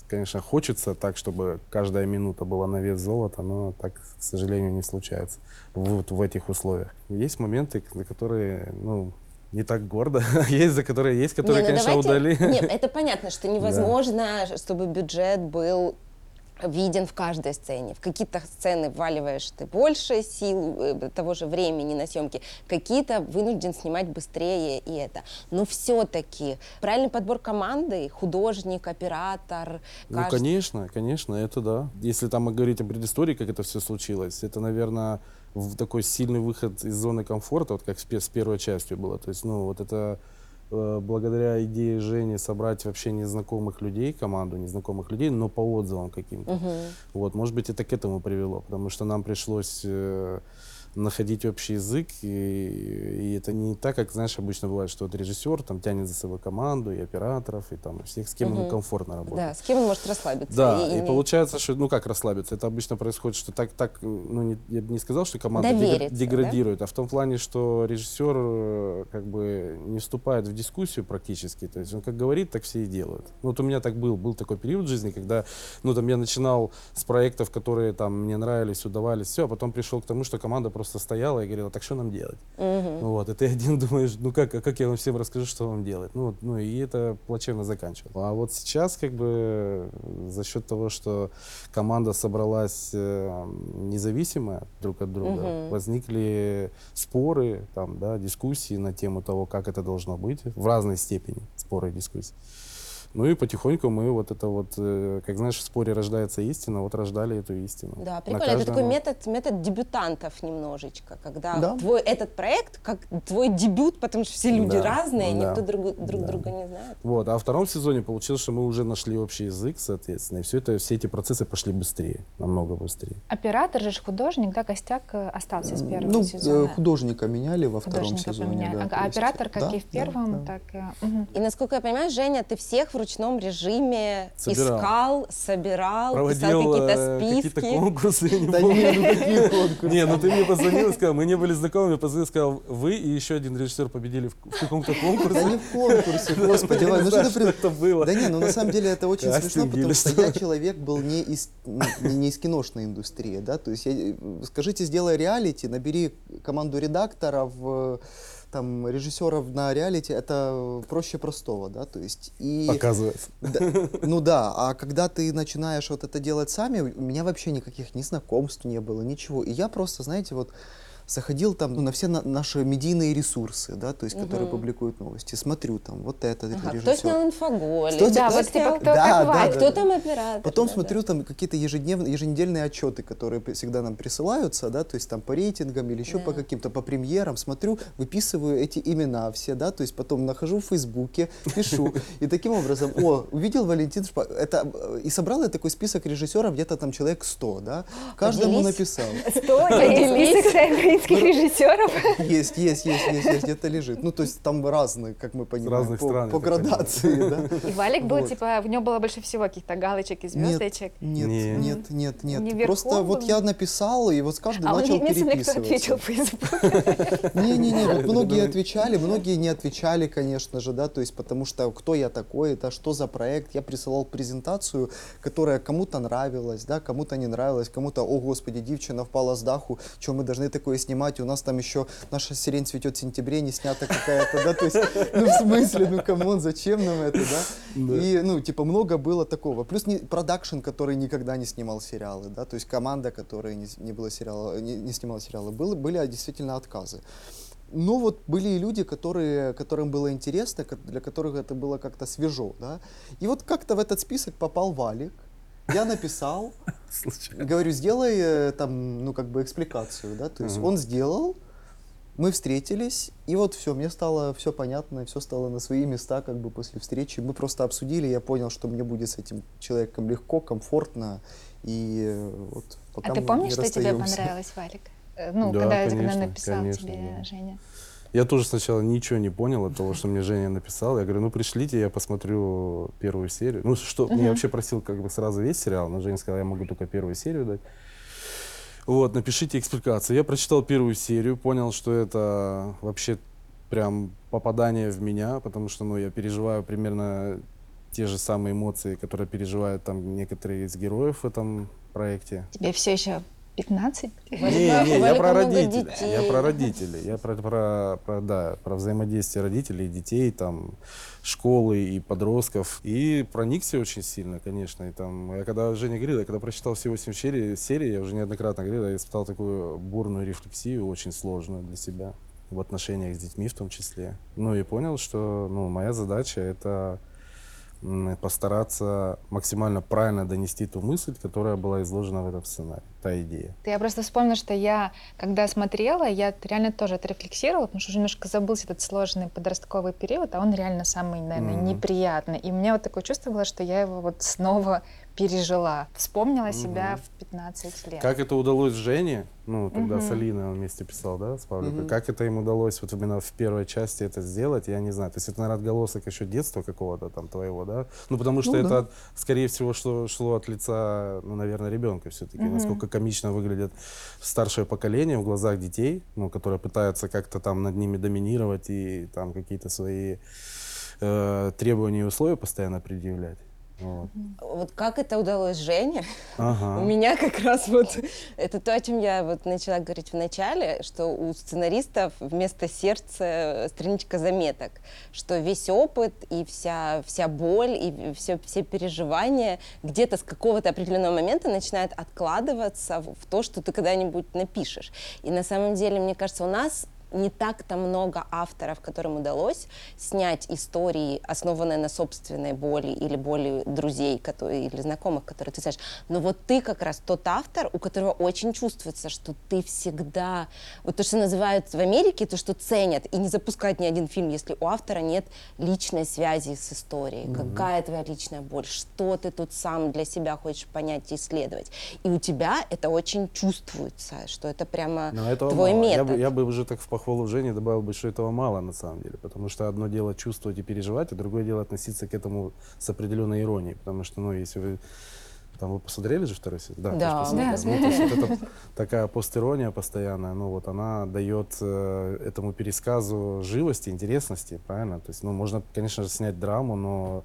конечно, хочется так, чтобы каждая минута была на вес золота, но так, к сожалению, не случается вот в этих условиях. Есть моменты, за которые, ну, не так гордо, есть за которые есть, которые, Не, ну конечно, давайте- удали. Нет, это понятно, что невозможно, чтобы бюджет был виден в каждой сцене. В какие-то сцены вваливаешь ты больше сил, э, того же времени на съемки, какие-то вынужден снимать быстрее и это. Но все-таки правильный подбор команды, художник, оператор, Ну, конечно, конечно, это да. Если там говорить о предыстории, как это все случилось, это, наверное, такой сильный выход из зоны комфорта, вот как с, пе- с первой частью было. То есть, ну, вот это благодаря идее Жени собрать вообще незнакомых людей, команду незнакомых людей, но по отзывам каким-то. Вот, может быть, это к этому привело, потому что нам пришлось э, находить общий язык, и, и это не так, как, знаешь, обычно бывает, что вот режиссер там тянет за собой команду, и операторов, и там и всех, с кем ему Мгм. комфортно работать. Да, с кем он может расслабиться. Да, и, не- получается, что, ну как расслабиться, это обычно происходит, что так, так, ну не, я бы не сказал, что команда деградирует, а в том плане, что режиссер э, как бы не вступает в дискуссию практически, то есть он как говорит, так все и делают. Ну, Вот у меня так был, был такой период в жизни, когда, ну там я начинал с проектов, которые там мне нравились, удавались, все, а потом пришел к тому, что команда просто стояла и говорила, так что нам делать? Мгм. Вот, и ты один думаешь, ну как, как я вам всем расскажу, что вам делать? Ну, ну и это плачевно заканчивалось. А вот сейчас как бы за счет того, что команда собралась э, независимая друг от друга, Мгм. возникли споры, там, да, дискуссии на тему того, как это должно быть, в разной степени споры и дискуссии. Ну и потихоньку мы вот это вот, э, как знаешь, в споре рождается истина, вот рождали эту истину. Да, прикольно. Это такой каждом- метод, метод дебютантов немножечко, когда Да. твой этот проект как твой дебют, потому что все люди Да, разные, да, никто друг, друг да. друга не знает. Вот, а во втором сезоне получилось, что мы уже нашли общий язык, соответственно, и все это, все эти процессы пошли быстрее, намного быстрее. Оператор же художник, да, костяк э, остался с первого Ну, э, сезона. художника меняли во втором Художника сезоне. поменяли. да, А- то а есть- оператор, как да, и в да, первом, да. так и... мгм. И насколько я понимаю, Женя, ты всех в ручном режиме Собирал. искал, собирал, Проводил писал какие-то э, списки. какие-то конкурсы, я не Да помню. нет, ну какие конкурсы? Не, ну ты мне позвонил и сказал, мы не были знакомы, я позвонил и сказал, вы и еще один режиссер победили в в каком-то Да конкурсе. не в конкурсе, господи, Я не ну знаю, что это было. Да не, ну на самом деле это очень смешно, потому что что? я человек был не из, не, не из киношной индустрии, да, то есть я, э, скажите, сделай реалити, набери команду редакторов, э, там, режиссеров на реалити, это проще простого, да, то есть и... Оказывается. Да, ну да, а когда ты начинаешь вот это делать сами, у меня вообще никаких ни знакомств не было, ничего. И я просто, знаете, вот заходил там ну, на все на- наши медийные ресурсы, да, то есть, которые публикуют новости, смотрю там вот это, это Ага, кто режиссер. снял инфоголик? Кто- Да, кто вот типа кто Да, как да, А Валя. кто там оператор? Потом Да, да. смотрю там какие-то ежедневные, еженедельные отчеты, которые всегда нам присылаются, да, то есть там по рейтингам или еще по Да. каким-то, по премьерам, смотрю, выписываю эти имена все, да, то есть потом нахожу в Фейсбуке, пишу, и таким образом, о, увидел Валентин Шпа, это, э, и собрал я такой список режиссеров, где-то там человек 100, да, каждому Поделись. написал. Сто, Поделись украинских режиссеров. Есть, есть, есть, есть, есть, где-то лежит. Ну, то есть там разные, как мы понимаем, разных по, стран, по понимаю. градации, да. И Валик был, Вот. типа, в нем было больше всего каких-то галочек и звездочек. Нет, Не. нет, нет, нет. Не Просто верхом вот был? я написал, и вот с каждым А он начал ответил переписываться. в Facebook. Не-не-не, вот многие отвечали, многие не отвечали, конечно же, да, то есть потому что кто я такой, это что за проект, я присылал презентацию, которая кому-то нравилась, да, кому-то не нравилась, кому-то, о господи, дівчина впала з даху, что мы должны такое снимать, у нас там еще наша сирень цветет в сентябре, не снята какая-то, да, то есть, ну в смысле, ну come on, зачем нам это, да? Да. И, ну, типа, много было такого. Плюс не, продакшн, который никогда не снимал сериалы, да, то есть команда, которая не, не, была сериала, не, не снимала сериалы, было, были действительно отказы. Но вот были и люди, которые, которым было интересно, для которых это было как-то свежо, да. И вот как-то в этот список попал Валик. Я написал, Случайно. говорю, сделай э, там, ну, как бы экспликацию, да, то есть он сделал, мы встретились, и вот все, мне стало все понятно, все стало на свои места, как бы после встречи. Мы просто обсудили, я понял, что мне будет с этим человеком легко, комфортно, и э, вот пока А ты помнишь, что тебе понравилось, Валик? Э, Ну, Да, когда, когда конечно, написал конечно, тебе да. Женя. Я тоже сначала ничего не понял от того, что мне Женя написал. Я говорю, ну пришлите, я посмотрю первую серию. Ну что, я вообще просил как бы сразу весь сериал, но Женя сказала, я могу только первую серию дать. Вот, напишите экспликацию. Я прочитал первую серию, понял, что это вообще прям попадание в меня, потому что, ну, я переживаю примерно те же самые эмоции, которые переживают там некоторые из героев в этом проекте. Тебе все еще 15? Не, не, я про родителей. детей. Я про родителей. Я про, про, про, да, про взаимодействие родителей и детей, там, школы и подростков. И проникся очень сильно, конечно. И там, я когда Женя говорил, я когда прочитал все 8 серий, серий, я уже неоднократно говорил, я испытал такую бурную рефлексию, очень сложную для себя в отношениях с детьми в том числе. Ну и понял, что ну, моя задача это постараться максимально правильно донести ту мысль, которая была изложена в этом сценарии, та идея. Я просто вспомнила, что я, когда смотрела, я реально тоже отрефлексировала, потому что уже немножко забылся этот сложный подростковый период, а он реально самый, наверное, Мгм. неприятный. И у меня вот такое чувство было, что я его вот снова пережила. Вспомнила себя Мгм. в 15 лет. Как это удалось Жене, ну, тогда с Мгм. Алиной он вместе писал, да, с Павликом, Мгм. как это им удалось вот именно в первой части это сделать, я не знаю. То есть это, наверное, отголосок еще детства какого-то там твоего, да? Ну, потому что Ну, это, да. от- скорее всего, шло, шло от лица, ну, наверное, ребенка все-таки. Мгм. Насколько комично выглядит старшее поколение в глазах детей, ну, которые пытаются как-то там над ними доминировать и там какие-то свои э, требования и условия постоянно предъявлять. Вот. Вот как это удалось Жене? Ага. У меня как раз вот это то, о чем я вот начала говорить в начале, что у сценаристов вместо сердца страничка заметок, что весь опыт и вся, вся боль и все, все переживания где-то с какого-то определенного момента начинают откладываться в, в то, что ты когда-нибудь напишешь. И на самом деле, мне кажется, у нас не так-то много авторов, которым удалось снять истории, основанные на собственной боли или боли друзей которые, или знакомых, которые ты знаешь. Но вот ты как раз тот автор, у которого очень чувствуется, что ты всегда... Вот то, что называют в Америке, то, что ценят, и не запускают ни один фильм, если у автора нет личной связи с историей. Какая твоя личная боль? Что ты тут сам для себя хочешь понять и исследовать? И у тебя это очень чувствуется, что это прямо Но этого твой мало. Я метод. бы, я бы уже так в похвалу Жене добавил бы, что этого мало на самом деле. Потому что одно дело чувствовать и переживать, а другое дело относиться к этому с определенной иронией. Потому что, ну, если вы там вы посмотрели же второй сезон? Да, мы посмотрели. Ну, то есть вот эта такая постирония постоянная, ну вот она дает э, этому пересказу живости, интересности, правильно? То есть, ну, можно, конечно же, снять драму, но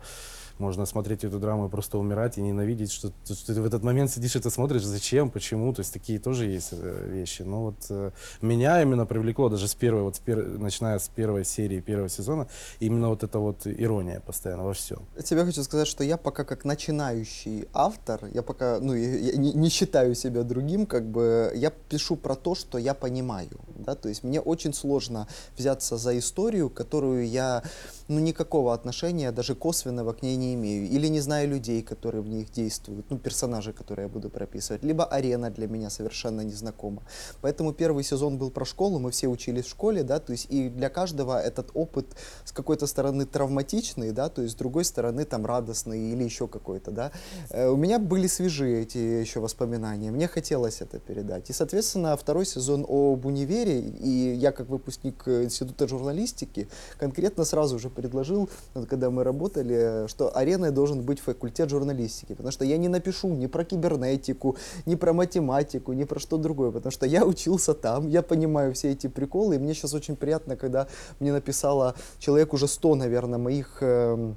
можно смотреть эту драму и просто умирать и ненавидеть, что, что ты в этот момент сидишь и ты смотришь, зачем, почему, то есть такие тоже есть э, вещи. Но вот э, меня именно привлекло даже с первой, вот с пер- начиная с первой серии первого сезона, именно вот эта вот ирония постоянно во всем. Тебе хочу сказать, что я пока как начинающий автор, я пока, ну, я не, не считаю себя другим, как бы, я пишу про то, что я понимаю, да, то есть мне очень сложно взяться за историю, которую я, ну, никакого отношения, даже косвенного к ней не имею, или не знаю людей, которые в них действуют, ну, персонажей, которые я буду прописывать, либо арена для меня совершенно незнакома. Поэтому первый сезон был про школу, мы все учились в школе, да, то есть и для каждого этот опыт с какой-то стороны травматичный, да, то есть с другой стороны там радостный или еще какой-то, да. Э, у меня были свежие эти еще воспоминания, мне хотелось это передать. И, соответственно, второй сезон об универе, и я как выпускник Института журналистики конкретно сразу же предложил, когда мы работали, что ареной должен быть факультет журналистики, потому что я не напишу ни про кибернетику, ни про математику, ни про что другое, потому что я учился там, я понимаю все эти приколы, и мне сейчас очень приятно, когда мне написала человек уже 100, наверное, моих э,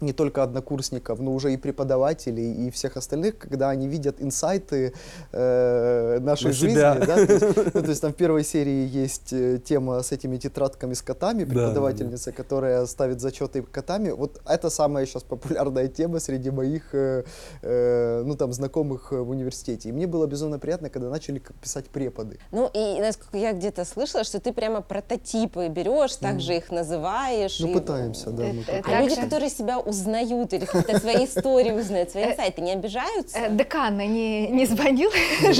не только однокурсников, но уже и преподавателей, и всех остальных, когда они видят инсайты э, нашей На жизни. Да? То, есть, ну, то есть там в первой серии есть э, тема с этими тетрадками с котами, Да, да, да. преподавательница, которая ставит зачеты котами. Вот это самая сейчас популярная тема среди моих э, э, ну, там, знакомых э, в университете. И мне было безумно приятно, когда начали писать преподы. Ну и насколько я где-то слышала, что ты прямо прототипы берешь, так же их называешь. Ну, и- пытаемся, да. мы Это-. А люди, Также- которые себя узнают или какие-то свои истории узнают, свои Э, инсайты, не обижаются? Э, Декан не, не звонил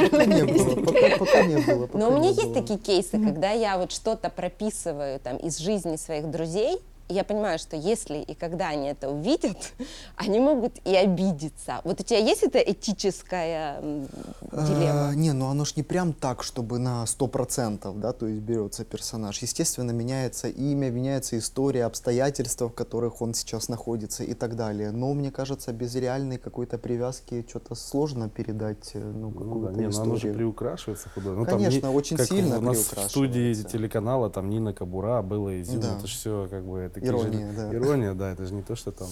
не было. пока Но у меня есть такие кейсы, когда я вот что-то прописываю там из жизни своих друзей, я понимаю, что если и когда они это увидят, они могут и обидеться. Вот у тебя есть эта этическая дилемма? А, не, ну оно ж не прям так, чтобы на 100%, да, то есть берется персонаж. Естественно, меняется имя, меняется история, обстоятельства, в которых он сейчас находится и так далее. Но, мне кажется, без реальной какой-то привязки что-то сложно передать, э, ну, Ну да, какую-то не, ну оно же историю. приукрашивается художник. Ну, там Конечно, не- очень как сильно у нас в студии телеканала там Нина Кабура, было и Зина, Да. это же все как бы такие же- Ирония, да. Ирония, да, это же не то, что там.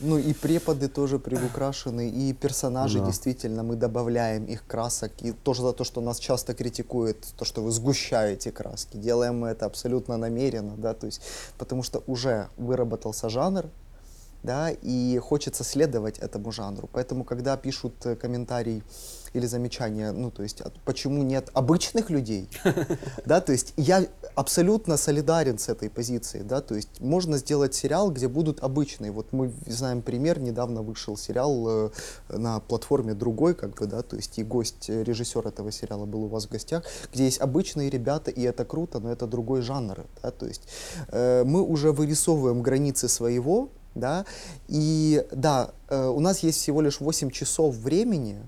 Ну и преподы тоже приукрашены, и персонажи Да. действительно мы добавляем их красок. И тоже за то, что нас часто критикуют, то, что вы сгущаете краски. Делаем мы это абсолютно намеренно, да, то есть, потому что уже выработался жанр, да, и хочется следовать этому жанру. Поэтому, когда пишут э, комментарий или замечание, ну, то есть, почему нет обычных людей, да, то есть я абсолютно солидарен с этой позицией, да, то есть можно сделать сериал, где будут обычные. Вот мы знаем пример, недавно вышел сериал э, на платформе другой, как бы, да, то есть и гость, э, режиссер этого сериала был у вас в гостях, где есть обычные ребята, и это круто, но это другой жанр, да, то есть э, мы уже вырисовываем границы своего, да, и да, э, у нас есть всего лишь 8 часов времени,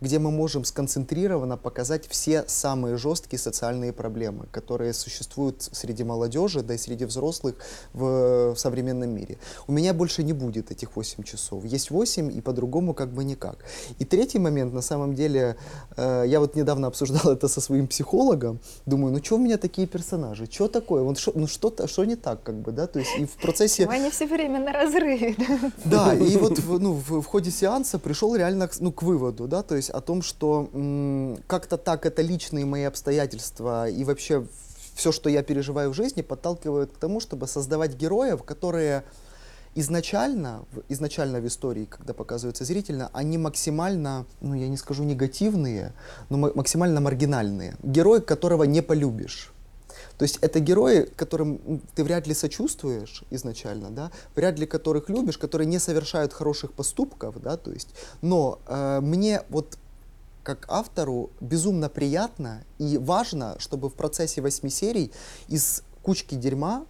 где мы можем сконцентрированно показать все самые жесткие социальные проблемы, которые существуют среди молодежи, да и среди взрослых в, в современном мире. У меня больше не будет этих 8 часов. Есть 8 и по-другому как бы никак. И третий момент, на самом деле, э, я вот недавно обсуждал это со своим психологом, думаю, ну что у меня такие персонажи, что такое, вот шо- ну что-то, что не так, как бы, да, то есть и в процессе... Они все время на разрыве. да. И вот в, ну, в, в ходе сеанса пришел реально ну, к выводу, да, то есть о том, что как-то так это личные мои обстоятельства и вообще все, что я переживаю в жизни, подталкивают к тому, чтобы создавать героев, которые изначально, изначально в истории, когда показываются зрительно, они максимально, ну я не скажу негативные, но ма- максимально маргинальные. Герой, которого не полюбишь. То есть это герои, которым ты вряд ли сочувствуешь изначально, да, вряд ли которых любишь, которые не совершают хороших поступков, да, то есть. Но э, мне вот как автору безумно приятно и важно, чтобы в процессе восьми серий из кучки дерьма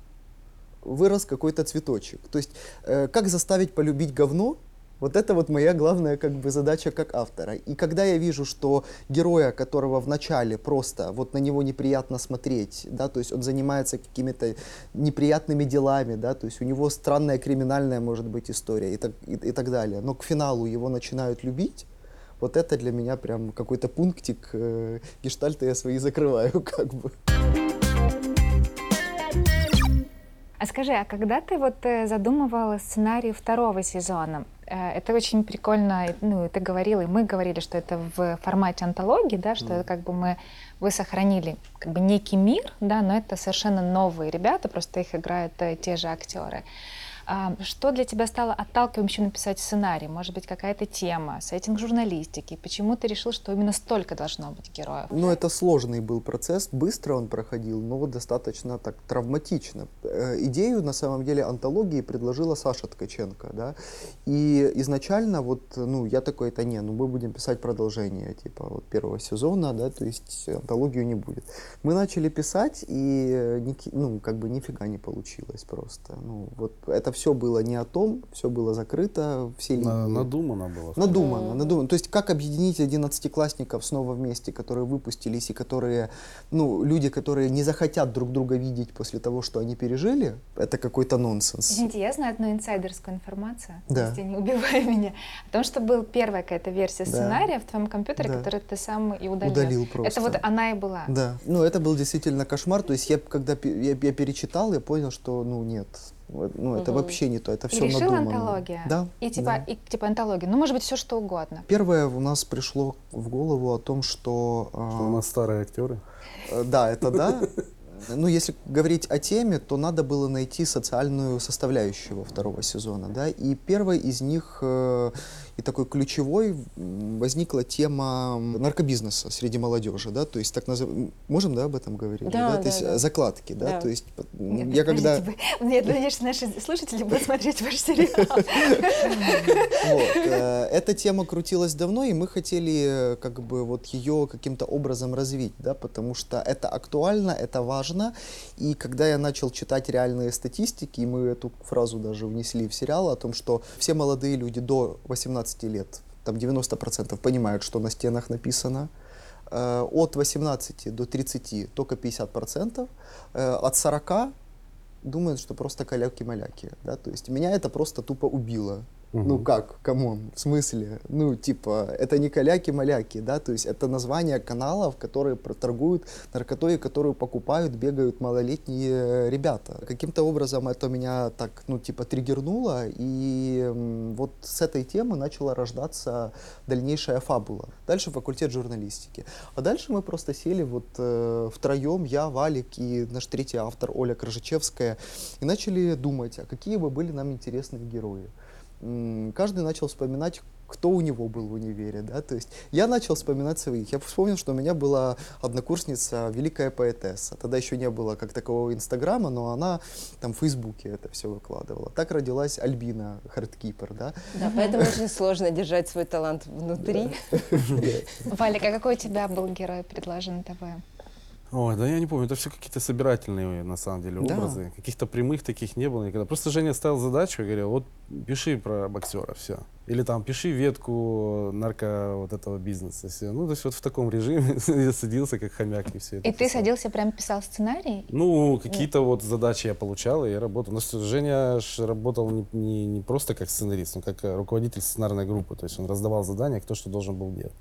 вырос какой-то цветочек. То есть э, как заставить полюбить говно, вот это вот моя главная как бы задача как автора. И когда я вижу, что героя, которого в начале просто вот на него неприятно смотреть, да, то есть он занимается какими-то неприятными делами, да, то есть у него странная криминальная может быть история и так, и, и так далее, но к финалу его начинают любить, вот это для меня прям какой-то пунктик э, гештальта я свои закрываю как бы. А скажи, а когда ты вот э, задумывала сценарий второго сезона, это очень прикольно, ну, ты говорила, и мы говорили, что это в формате антологии, да, что как бы мы, вы сохранили как бы некий мир, да, но это совершенно новые ребята, просто их играют э, те же актеры. Что для тебя стало отталкивающим написать сценарий? Может быть, какая-то тема, сеттинг журналистики? Почему ты решил, что именно столько должно быть героев? Ну, это сложный был процесс, быстро он проходил, но достаточно так травматично. Э, Идею, на самом деле, антологии предложила Саша Ткаченко, да, и изначально вот, ну, я такой, это не, ну, мы будем писать продолжение, типа, вот первого сезона, да, то есть антологию не будет. Мы начали писать, и, э, ну, как бы нифига не получилось просто. Ну, вот это все было не о том, все было закрыто, все На- линии- надумано было. Надумано, надумано. То есть как объединить одиннадцатиклассников снова вместе, которые выпустились и которые, ну, люди, которые не захотят друг друга видеть после того, что они пережили, это какой-то нонсенс. Извините, я знаю одну инсайдерскую информацию, Да. если не убивай меня, о том, что был первая какая-то версия Да. сценария в твоем компьютере, Да. которую ты сам и удалил. Удалил просто. Это вот она и была. Да, ну это был действительно кошмар. То есть я когда я, я перечитал, я понял, что ну нет, ну это Мгм. вообще не то, это И все решила надумано. антология. Да. И типа, да. и типа антология. Ну, может быть, все что угодно. Первое у нас пришло в голову о том, что, а, Что у нас старые актеры. Э, Да, это да. Ну, если говорить о теме, то надо было найти социальную составляющую второго сезона, да, и первой из них э, и такой ключевой возникла тема наркобизнеса среди молодежи, да, то есть так называемый, можем, да, об этом говорить, Да, то да, есть да. закладки, да, Да. то есть Нет, я когда... вы- Я надеюсь, наши слушатели будут смотреть ваш сериал. Э, эта тема крутилась давно, и мы хотели э, как бы вот ее каким-то образом развить, да, потому что это актуально, это важно. И когда я начал читать реальные статистики, и мы эту фразу даже внесли в сериал о том, что все молодые люди до 18 лет, там 90% понимают, что на стенах написано, э, от 18 до 30 только 50%, э, от 40 думают, что просто каляки-маляки, да, то есть меня это просто тупо убило. Ну Мгм. как, come on, в смысле? Ну, типа, это не каляки-маляки, да, то есть это название каналов, которые торгуют наркотой, которую покупают, бегают малолетние ребята. Каким-то образом это меня так, ну, типа, триггернуло, и вот с этой темы начала рождаться дальнейшая фабула. Дальше факультет журналистики. А дальше мы просто сели вот э, втроем, я, Валик и наш третий автор Оля Крыжичевская, и начали думать, а какие бы были нам интересные герои. Каждый начал вспоминать, кто у него был в универе, да, то есть я начал вспоминать своих. Я вспомнил, что у меня была однокурсница, великая поэтесса. Тогда еще не было как такового Инстаграма, но она там в Фейсбуке это все выкладывала. Так родилась Альбина Хардкипер, да. Да, поэтому очень сложно держать свой талант внутри. Валик, а какой у тебя был герой предложен тобой? Ой, да я не помню, это все какие-то собирательные, на самом деле, Да. образы. Каких-то прямых таких не было никогда. Просто Женя ставил задачу и говорил, вот пиши про боксера, все. Или там пиши ветку нарко вот этого бизнеса, все. Ну, то есть вот в таком режиме я садился как хомяк и все. И ты садился, прям писал сценарий? Ну, какие-то вот задачи я получал, и я работал. Но что, Женя работал не, не, не просто как сценарист, но как руководитель сценарной группы. То есть он раздавал задания, кто что должен был делать.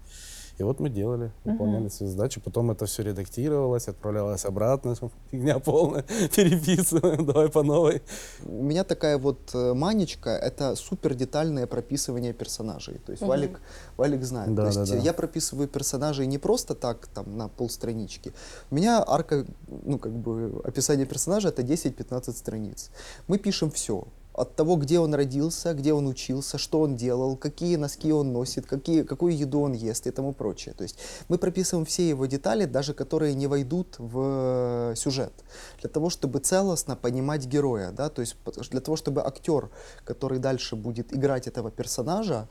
И вот мы делали, выполняли свои задачи. Потом это все редактировалось, отправлялось обратно. Фигня полная, переписываем, давай по новой. У меня такая вот э, манечка, это супер детальное прописывание персонажей. То есть Валик, Валик знает. Да, То есть да, да. я прописываю персонажей не просто так, там, на полстранички. У меня арка, ну, как бы, описание персонажа это 10-15 страниц. Мы пишем все. От того, где он родился, где он учился, что он делал, какие носки он носит, какие, какую еду он ест и тому прочее. То есть мы прописываем все его детали, даже которые не войдут в э, сюжет, для того, чтобы целостно понимать героя, да, то есть для того, чтобы актер, который дальше будет играть этого персонажа,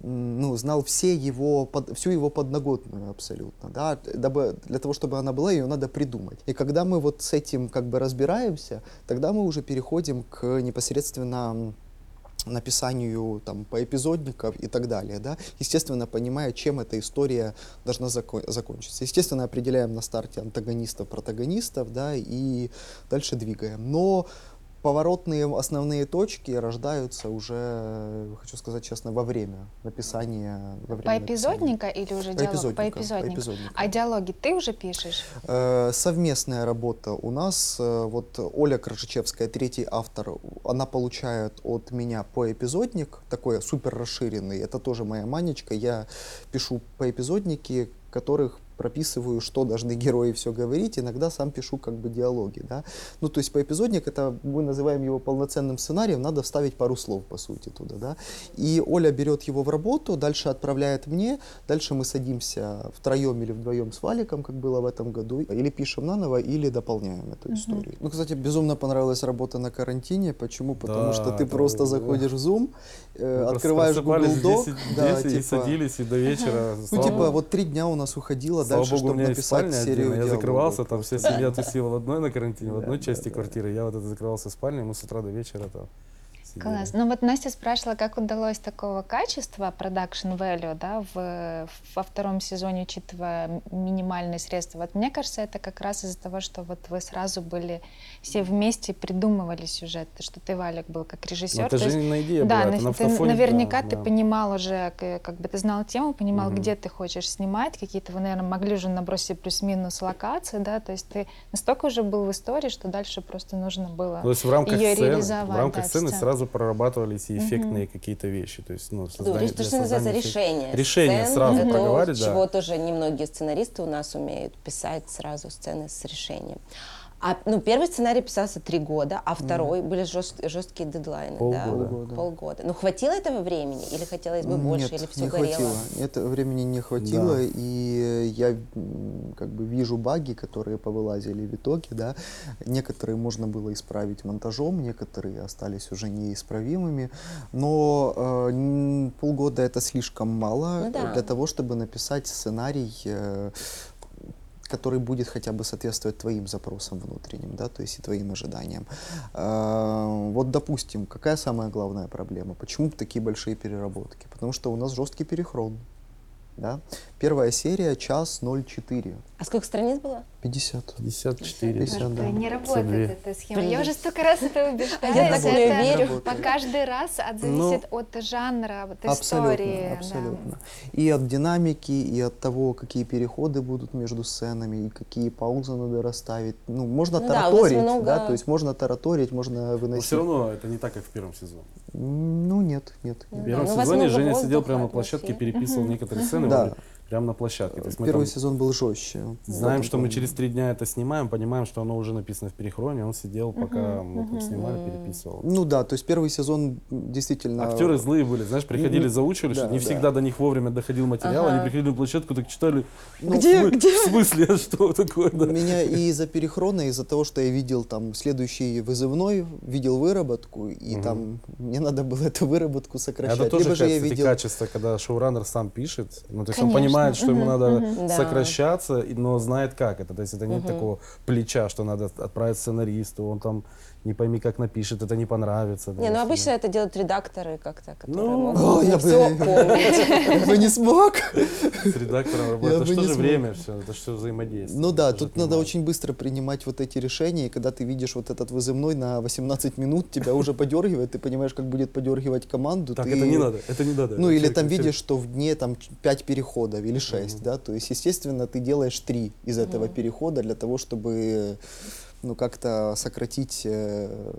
ну, знал все его, под- всю его подноготную абсолютно, да, дабы, для того, чтобы она была, ее надо придумать. И когда мы вот с этим как бы разбираемся, тогда мы уже переходим к непосредственно написанию там поэпизодников и так далее, да, естественно, понимая, чем эта история должна зако- закончиться. Естественно, определяем на старте антагонистов, протагонистов, да, и дальше двигаем. Но поворотные основные точки рождаются уже, хочу сказать честно, во время написания. Во время По написания. или уже диалог? По Поэпизодника, эпизоднику. поэпизодника. А диалоги ты уже пишешь? Э, Совместная работа у нас. э, Вот Оля Крыжичевская, третий автор, она получает от меня по эпизодник, такой супер расширенный. Это тоже моя манечка. Я пишу по эпизодники, которых прописываю, что должны герои все говорить, иногда сам пишу как бы диалоги, да. Ну, то есть поэпизодник, это мы называем его полноценным сценарием, надо вставить пару слов, по сути, туда, да. И Оля берет его в работу, дальше отправляет мне, дальше мы садимся втроем или вдвоем с Валиком, как было в этом году, или пишем наново, или дополняем эту историю. Ну, кстати, безумно понравилась работа на карантине. Почему? Потому Да, что ты просто было. заходишь в Zoom, э, открываешь Google Doc, 10, да, 10 и типа, садились, и до вечера. ну, типа, вот три дня у нас уходило Слава дальше, богу, у чтобы меня есть написать спальня серию. Я диалогов. закрывался, там вся семья тусила в одной на карантине, в одной части квартиры. Я вот это закрывался в спальне, мы с утра до вечера там сидели. Класс. Ну вот Настя спрашивала, как удалось такого качества, production value, да, в, во втором сезоне, учитывая минимальные средства. Вот мне кажется, это как раз из-за того, что вот вы сразу были все вместе придумывали сюжет, что ты, Валик, был как Но режиссер. Ну, это То есть же не идея да, была, на- это на ты автофоне, наверняка да, ты да. понимал уже, к- как бы ты знал тему, понимал, Мгм. где ты хочешь снимать, какие-то вы, наверное, могли уже набросить плюс-минус локации, да, то есть ты настолько уже был в истории, что дальше просто нужно было То есть в рамках её сцены, реализовать, в рамках да, сцены сцену. сразу прорабатывались и эффектные какие-то вещи. То есть, ну, создание- то, что называется решение. Решение сцен. сразу проговаривать, да. чего тоже немногие сценаристы у нас умеют писать сразу сцены с решением. А, ну, первый сценарий писался три года, а второй были жест- жесткие дедлайны. Да? Полгода. Полгода. Полгода. Ну, хватило этого времени? Или хотелось бы больше? Нет, или все не горело? хватило. Нет, времени не хватило, Да. и я как бы вижу баги, которые повылазили в итоге, да. Некоторые можно было исправить монтажом, некоторые остались уже неисправимыми, но э, полгода это слишком мало Ну да. для того, чтобы написать сценарий э, который будет хотя бы соответствовать твоим запросам внутренним, да, то есть и твоим ожиданиям. А, Вот, допустим, какая самая главная проблема? Почему такие большие переработки? Потому что у нас жесткий перехрон. Да? Первая серия час 04. А сколько страниц было? 50. 54. 50, Как-то да. не 52. работает эта схема. Я уже столько раз это убеждаюсь. я так в это верю. по каждый раз от, зависит от жанра, от истории. Абсолютно, да. абсолютно. И от динамики, и от того, какие переходы будут между сценами, и какие паузы надо расставить. Ну, можно Ну да, тараторить, много- да, то есть можно тараторить, можно Но выносить. все равно это не так, как в первом сезоне. Ну, нет, нет. Ну В нет. первом да, ну, сезоне Женя сидел прямо на площадке, переписывал некоторые сцены Да. Прямо на площадке. То есть мы Первый там сезон был жестче. знаем, что мы через три дня это снимаем, понимаем, что оно уже написано в перехроне, он сидел, пока мы там снимали, переписывал. Ну да, то есть первый сезон действительно... Актеры злые были, знаешь, приходили, заучивали, что да, не да. всегда до них вовремя доходил материал, Ага. они приходили на площадку, так читали, Ну, где, где? В смысле, а что такое, да? Меня и из-за перехрона, и из-за того, что я видел там следующий вызывной, видел выработку, и там мне надо было эту выработку сокращать. Это тоже, Либо же я кстати, видел... качество, когда шоураннер сам пишет, ну, то есть он Конечно, понимает, что ему надо сокращаться, но знает как это. То есть это нет такого плеча, что надо отправить сценаристу, он там не пойми, как напишет, это не понравится. Не, ну обычно это делают редакторы как-то, которые Ну, могут О, я все бы- помнить. Я бы не смог. С редактором работать. Это бы же не тоже смог. время все, это все взаимодействие. Ну да, тут надо очень быстро принимать вот эти решения, и когда ты видишь вот этот вызывной на 18 минут, тебя уже подергивает, ты понимаешь, как будет подергивать команду. Так, ты- это не надо, это не надо. Ну или там видишь, что в дне там 5 переходов или 6, да, то есть, естественно, ты делаешь 3 из этого перехода для того, чтобы ну, как-то сократить э,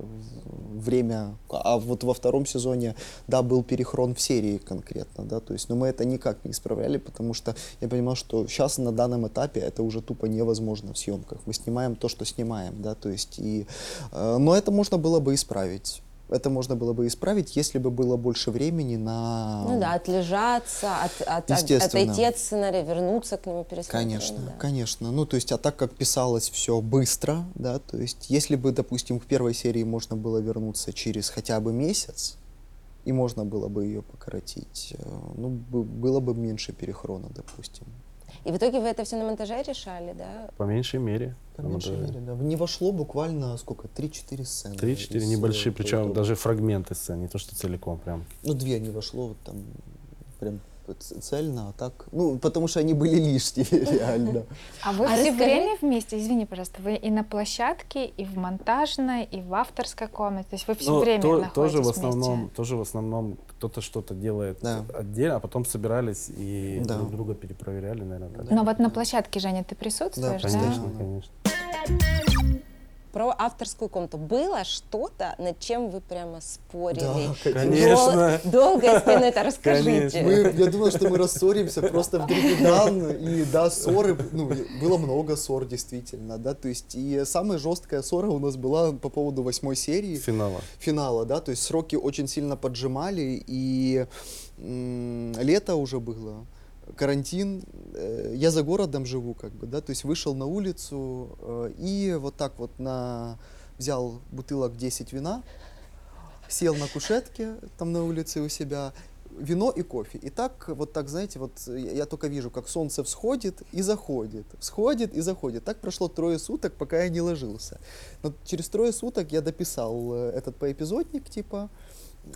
время. А вот во втором сезоне, да, был перехрон в серии конкретно, да, то есть, но мы это никак не исправляли, потому что я понимал, что сейчас на данном этапе это уже тупо невозможно в съемках. Мы снимаем то, что снимаем, да, то есть, и, э, но это можно было бы исправить. Это можно было бы исправить, если бы было больше времени на... Ну да, отлежаться, от, от- отойти от сценария, вернуться к нему, пересмотреть. Конечно, да. конечно. Ну, то есть, а так как писалось все быстро, да, то есть, если бы, допустим, к первой серии можно было вернуться через хотя бы месяц, и можно было бы ее покоротить, э, ну, бы- было бы меньше перехрона, допустим. И в итоге вы это все на монтаже решали, да? По меньшей мере. По меньшей это мере, да. Не вошло буквально сколько? Три-четыре сцены. Три-четыре из, небольшие, э, причем даже фрагменты сцен, не то что целиком прям. Ну, две не вошло, вот там прям цельно, а так... Ну, потому что они были лишние, реально. А вы А все расскажи- время вместе, извини, пожалуйста, вы и на площадке, и в монтажной, и в авторской комнате, то есть вы все Ну, время то- находитесь тоже в вместе. основном, тоже в основном кто-то что-то делает Да. отдельно, а потом собирались и Да. друг друга перепроверяли, наверное. так. Но вот на площадке, Женя, ты присутствуешь, да? конечно. Конечно, конечно. Про авторскую комнату. Было что-то, над чем вы прямо спорили? Да, Конечно. Дол- долго и спину это расскажите. Мы, я думал, что мы рассоримся просто в Дребедан, и да, ссоры, ну, было много ссор, действительно, да, то есть, и самая жесткая ссора у нас была по поводу восьмой серии, Финала. финала, да, то есть сроки очень сильно поджимали, и м, лето уже было, карантин, э, я за городом живу, как бы, да, то есть вышел на улицу э, и вот так вот на взял бутылок 10 вина, сел на кушетке там на улице у себя, вино и кофе. И так, вот так, знаете, вот я только вижу, как солнце всходит и заходит, всходит и заходит. Так прошло трое суток, пока я не ложился. Но через трое суток я дописал э, этот поэпизодник, типа,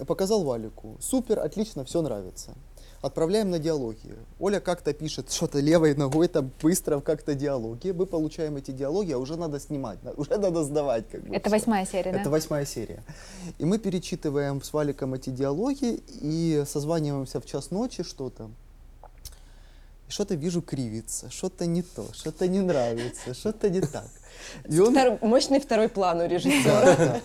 показал Валику. Супер, отлично, все нравится. Отправляем на диалоги. Оля как-то пишет что-то левой ногой, там быстро как-то диалоги. Мы получаем эти диалоги, а уже надо снимать, уже надо сдавать. Как бы, Это всё. восьмая серия, да? Это восьмая серия. И мы перечитываем с Валиком эти диалоги и созваниваемся в час ночи что-то. И что-то вижу кривится, что-то не то, что-то не нравится, что-то не так. И он... Втор- Мощный второй план у режиссера. Да, да.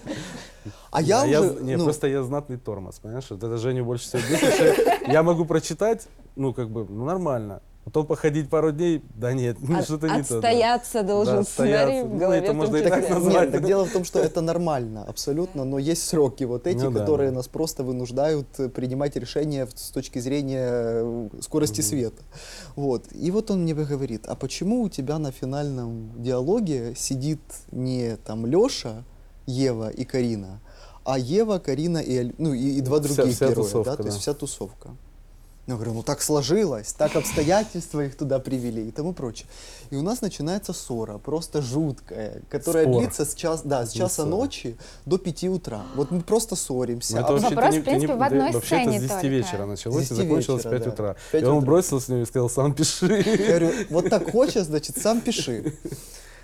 А я А уже... не, ну, просто я знатный тормоз, понимаешь? Вот это Женю больше всего бесит, я могу прочитать, ну, как бы, ну, нормально. Потом походить пару дней, да нет, ну, От- что-то не то. да. Отстояться должен Да, сценарий в Ну, голове. это в можно и так числе. назвать. Нет, так дело в том, что это нормально, абсолютно, но есть сроки вот эти, Ну да, которые да. нас просто вынуждают э, принимать решения с точки зрения э, скорости Мгм. света. Вот. И вот он мне говорит, а почему у тебя на финальном диалоге сидит не там Леша, Ева и Карина, а Ева, Карина и, Аль- ну, и, и два Вся- других вся героя, тусовка, да, то есть да. вся тусовка. Я говорю, ну так сложилось, так обстоятельства их туда привели и тому прочее. И у нас начинается ссора, просто жуткая, которая Спор. длится с, час, да, с часа ссора. ночи до 5 утра. Вот мы просто ссоримся. Ну, это А вообще-то Вопрос, не- в принципе, не- в одной вообще это сцене с 10 только. вечера началось С и 10 закончилось в вечера, 5 да. утра. В пять И он утра. бросился с ним и сказал, сам пиши. Я говорю, вот так хочешь, значит, сам пиши.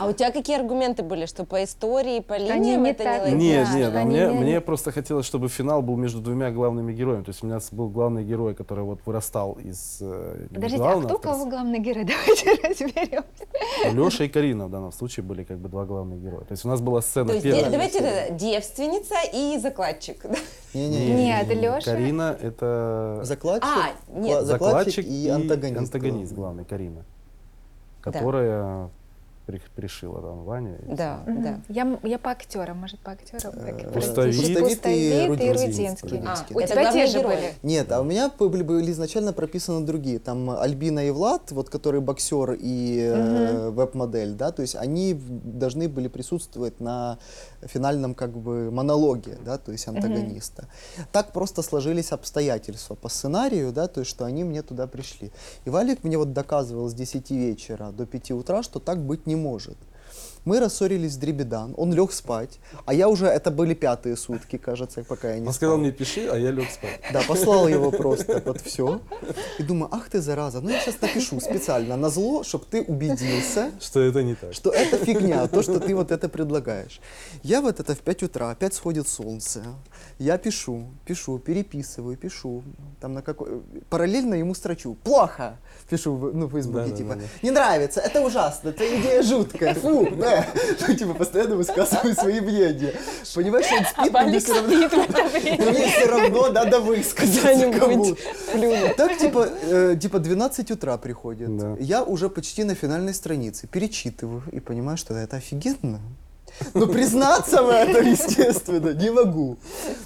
А у тебя какие аргументы были, что по истории, по Они линиям не это так- не Нет, Да, нет, а они мне, не- мне просто хотелось, чтобы финал был между двумя главными героями. То есть у меня был главный герой, который вот вырастал из э, Подождите, а главного, кто кого главный герой? Давайте разберем. Леша и Карина в данном случае были как бы два главных героя. То есть у нас была сцена То есть первая. де- давайте это, девственница и закладчик. Не-не-не. Нет, Лёша- Карина это Закладчик, А, нет. кла- закладчик и антагонист. антагонист главный. главный, Карина, которая при- пришила там Ваню. и Да, Мгм. да. Я, я по актерам, может, по актерам? Э, так и Пустовит. Пустовит и Пустовит и Рудинский. Рудинский. А, У это тебя те же были? Нет, а у меня были, были изначально прописаны другие. Там Альбина и Влад, вот который боксер и э, веб-модель, да, то есть они должны были присутствовать на финальном как бы монологе, да, то есть антагониста. Так просто сложились обстоятельства по сценарию, да, то есть что они мне туда пришли. И Валик мне вот доказывал с 10 вечера до 5 утра, что так быть не может. Мы рассорились с Дребедан, он лег спать, а я уже, это были пятые сутки, кажется, пока я не Он сказал мне пиши, а я лег спать. Да, послал его просто под все. И думаю, ах ты зараза, ну я сейчас напишу специально на зло, чтобы ты убедился, Что это не так. что это фигня, то, что ты вот это предлагаешь. Я вот это в 5 утра, опять сходит солнце. Я пишу, пишу, переписываю, пишу. Там на какой... Параллельно ему строчу. Плохо! Пишу в, ну, в Фейсбуке, Да-да-да-да. типа, не нравится, это ужасно, твоя идея жуткая, фу, да. Ну, типа, постоянно высказываю свои мнения. Понимаешь, он спит, но мне все равно... мне все равно надо высказаться плюнуть. Так, типа, э, типа 12 утра приходит. Да. Я уже почти на финальной странице. Перечитываю и понимаю, что это офигенно. Но признаться в этом, естественно, не могу.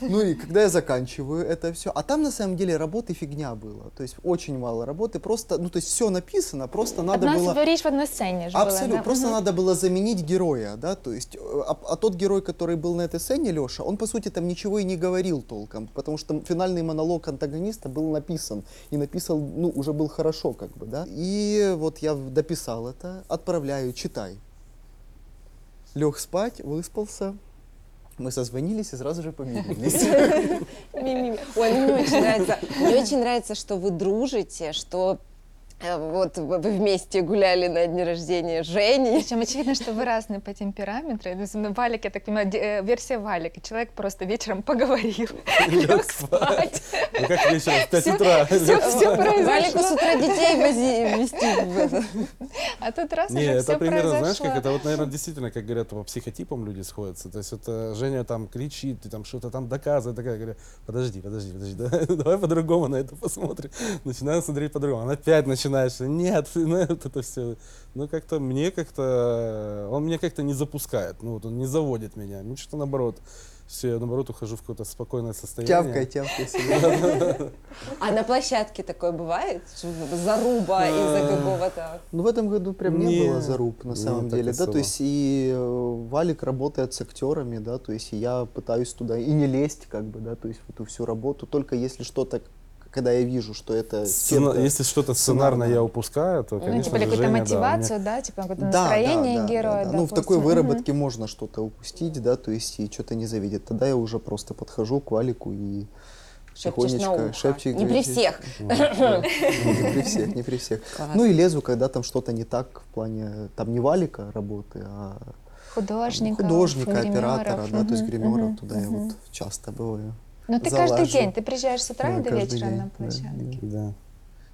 Ну и когда я заканчиваю это все, а там на самом деле работы фигня было. То есть очень мало работы, просто, ну то есть все написано, просто надо Одна было... речь в одной сцене же Абсолютно. была, да? Просто Мгм. надо было заменить героя, да, то есть, э, а, а тот герой, который был на этой сцене, Леша, он, по сути, там ничего и не говорил толком, потому что финальный монолог антагониста был написан, и написан, ну, уже был хорошо, как бы, да. И вот я дописал это, отправляю, читай. Лег спать, выспался, мы созвонились и сразу же помирились. Ой, мне очень нравится. Мне очень нравится, что вы дружите, что Вот вы вместе гуляли на дне рождения Жени. Причем очевидно, что вы разные по темпераменту. Валик, я так понимаю, э, версия Валика. Человек просто вечером поговорил, лег спать. Ну как вечером, в 5 Всё- утра. всё Валику произошло. с утра детей вози, вести. А тут раз Не, уже это все примерно, знаешь, как это вот, наверное, действительно, как говорят, по психотипам люди сходятся. То есть это Женя там кричит, и там что-то там доказывает, такая, говорю, подожди, подожди, подожди, давай, давай по-другому на это посмотрим. Начинаю смотреть по-другому. Она опять начинает, что нет, ну, вот это все. Ну, как-то мне как-то, он меня как-то не запускает, ну, вот он не заводит меня. Ну, что наоборот, все, я наоборот ухожу в какое-то спокойное состояние. Тявкай, тявкай. А на площадке такое бывает? Что Заруба из-за какого-то... Ну, в этом году прям не, было заруб, на самом деле, да, то есть и э, Валик работает с актерами, да, то есть и я пытаюсь туда и не лезть, как бы, да, то есть в эту всю работу, только если что-то, когда я вижу, что это Сцена- Если что-то сценарно сценарно. я упускаю, то, Ну, конечно типа, же, или какую-то Женя, да, мотивацию, да, типа какое-то Да, да, настроение да, героя, да, да. Ну, в такой выработке можно что-то упустить, да, то есть и что-то не завидеть. Тогда я уже просто подхожу к Валику и тихонечко шепчик. Не при всех. Не при всех, не при всех. Ну и лезу, когда там что-то не так в плане, там не Валика работы, а Художника, художника, оператора, да, то есть гримера, мгм, туда я вот часто бываю. Ну ты каждый залажу. день, ты приезжаешь с утра Да, и до каждый вечера день, на да, площадке. Да.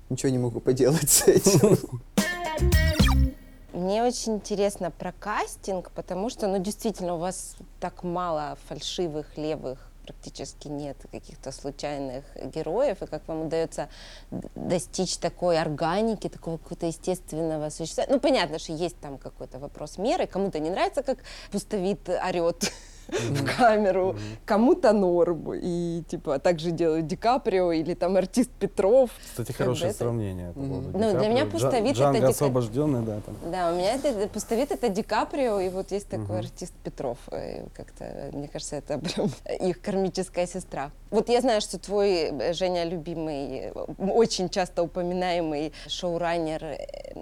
Ничего не могу поделать с этим. Мне очень интересно про кастинг, потому что, ну, действительно, у вас так мало фальшивых, левых, практически нет каких-то случайных героев, и как вам удается достичь такой органики, такого какого-то естественного существования. Ну, понятно, что есть там какой-то вопрос меры, кому-то не нравится, как пустовит орет в камеру, кому-то норм, и типа так же делают Ди Каприо или там артист Петров. Кстати, хорошее сравнение. Ну, для меня пустовит это Джанго освобожденный, да. Да, у меня это пустовит это Ди Каприо, и вот есть такой артист Петров. э, Как-то, мне кажется, это прям их кармическая сестра. Вот я знаю, что твой, э, Женя, любимый, э, очень часто упоминаемый шоураннер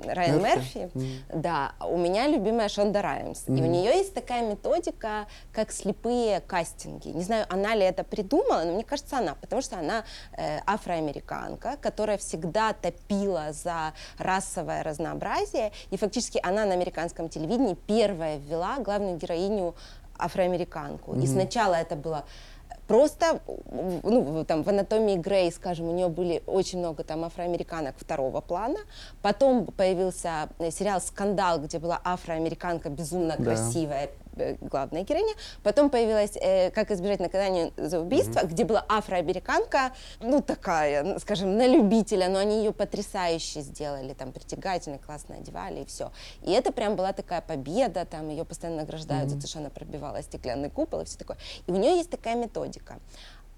Райан Мерфи. Мгм. Да, а у меня любимая Шонда Раймс. И у нее есть такая методика, как слепые кастинги. Не знаю, она ли это придумала, но мне кажется, она, потому что она э, афроамериканка, которая всегда топила за расовое разнообразие, и фактически она на американском телевидении первая ввела главную героиню афроамериканку. И Мгм. сначала это было просто, ну, там, в «Анатомии Грей», скажем, у нее были очень много там афроамериканок второго плана. Потом появился э, сериал «Скандал», где была афроамериканка безумно Да. красивая главная героиня. Потом появилась э, «Как избежать наказания за убийство», где была афроамериканка, ну, такая, скажем, на любителя, но они ее потрясающе сделали, там, притягательно, классно одевали, и все. И это прям была такая победа, там, ее постоянно награждают за то, что она пробивала стеклянный купол и все такое. И у нее есть такая методика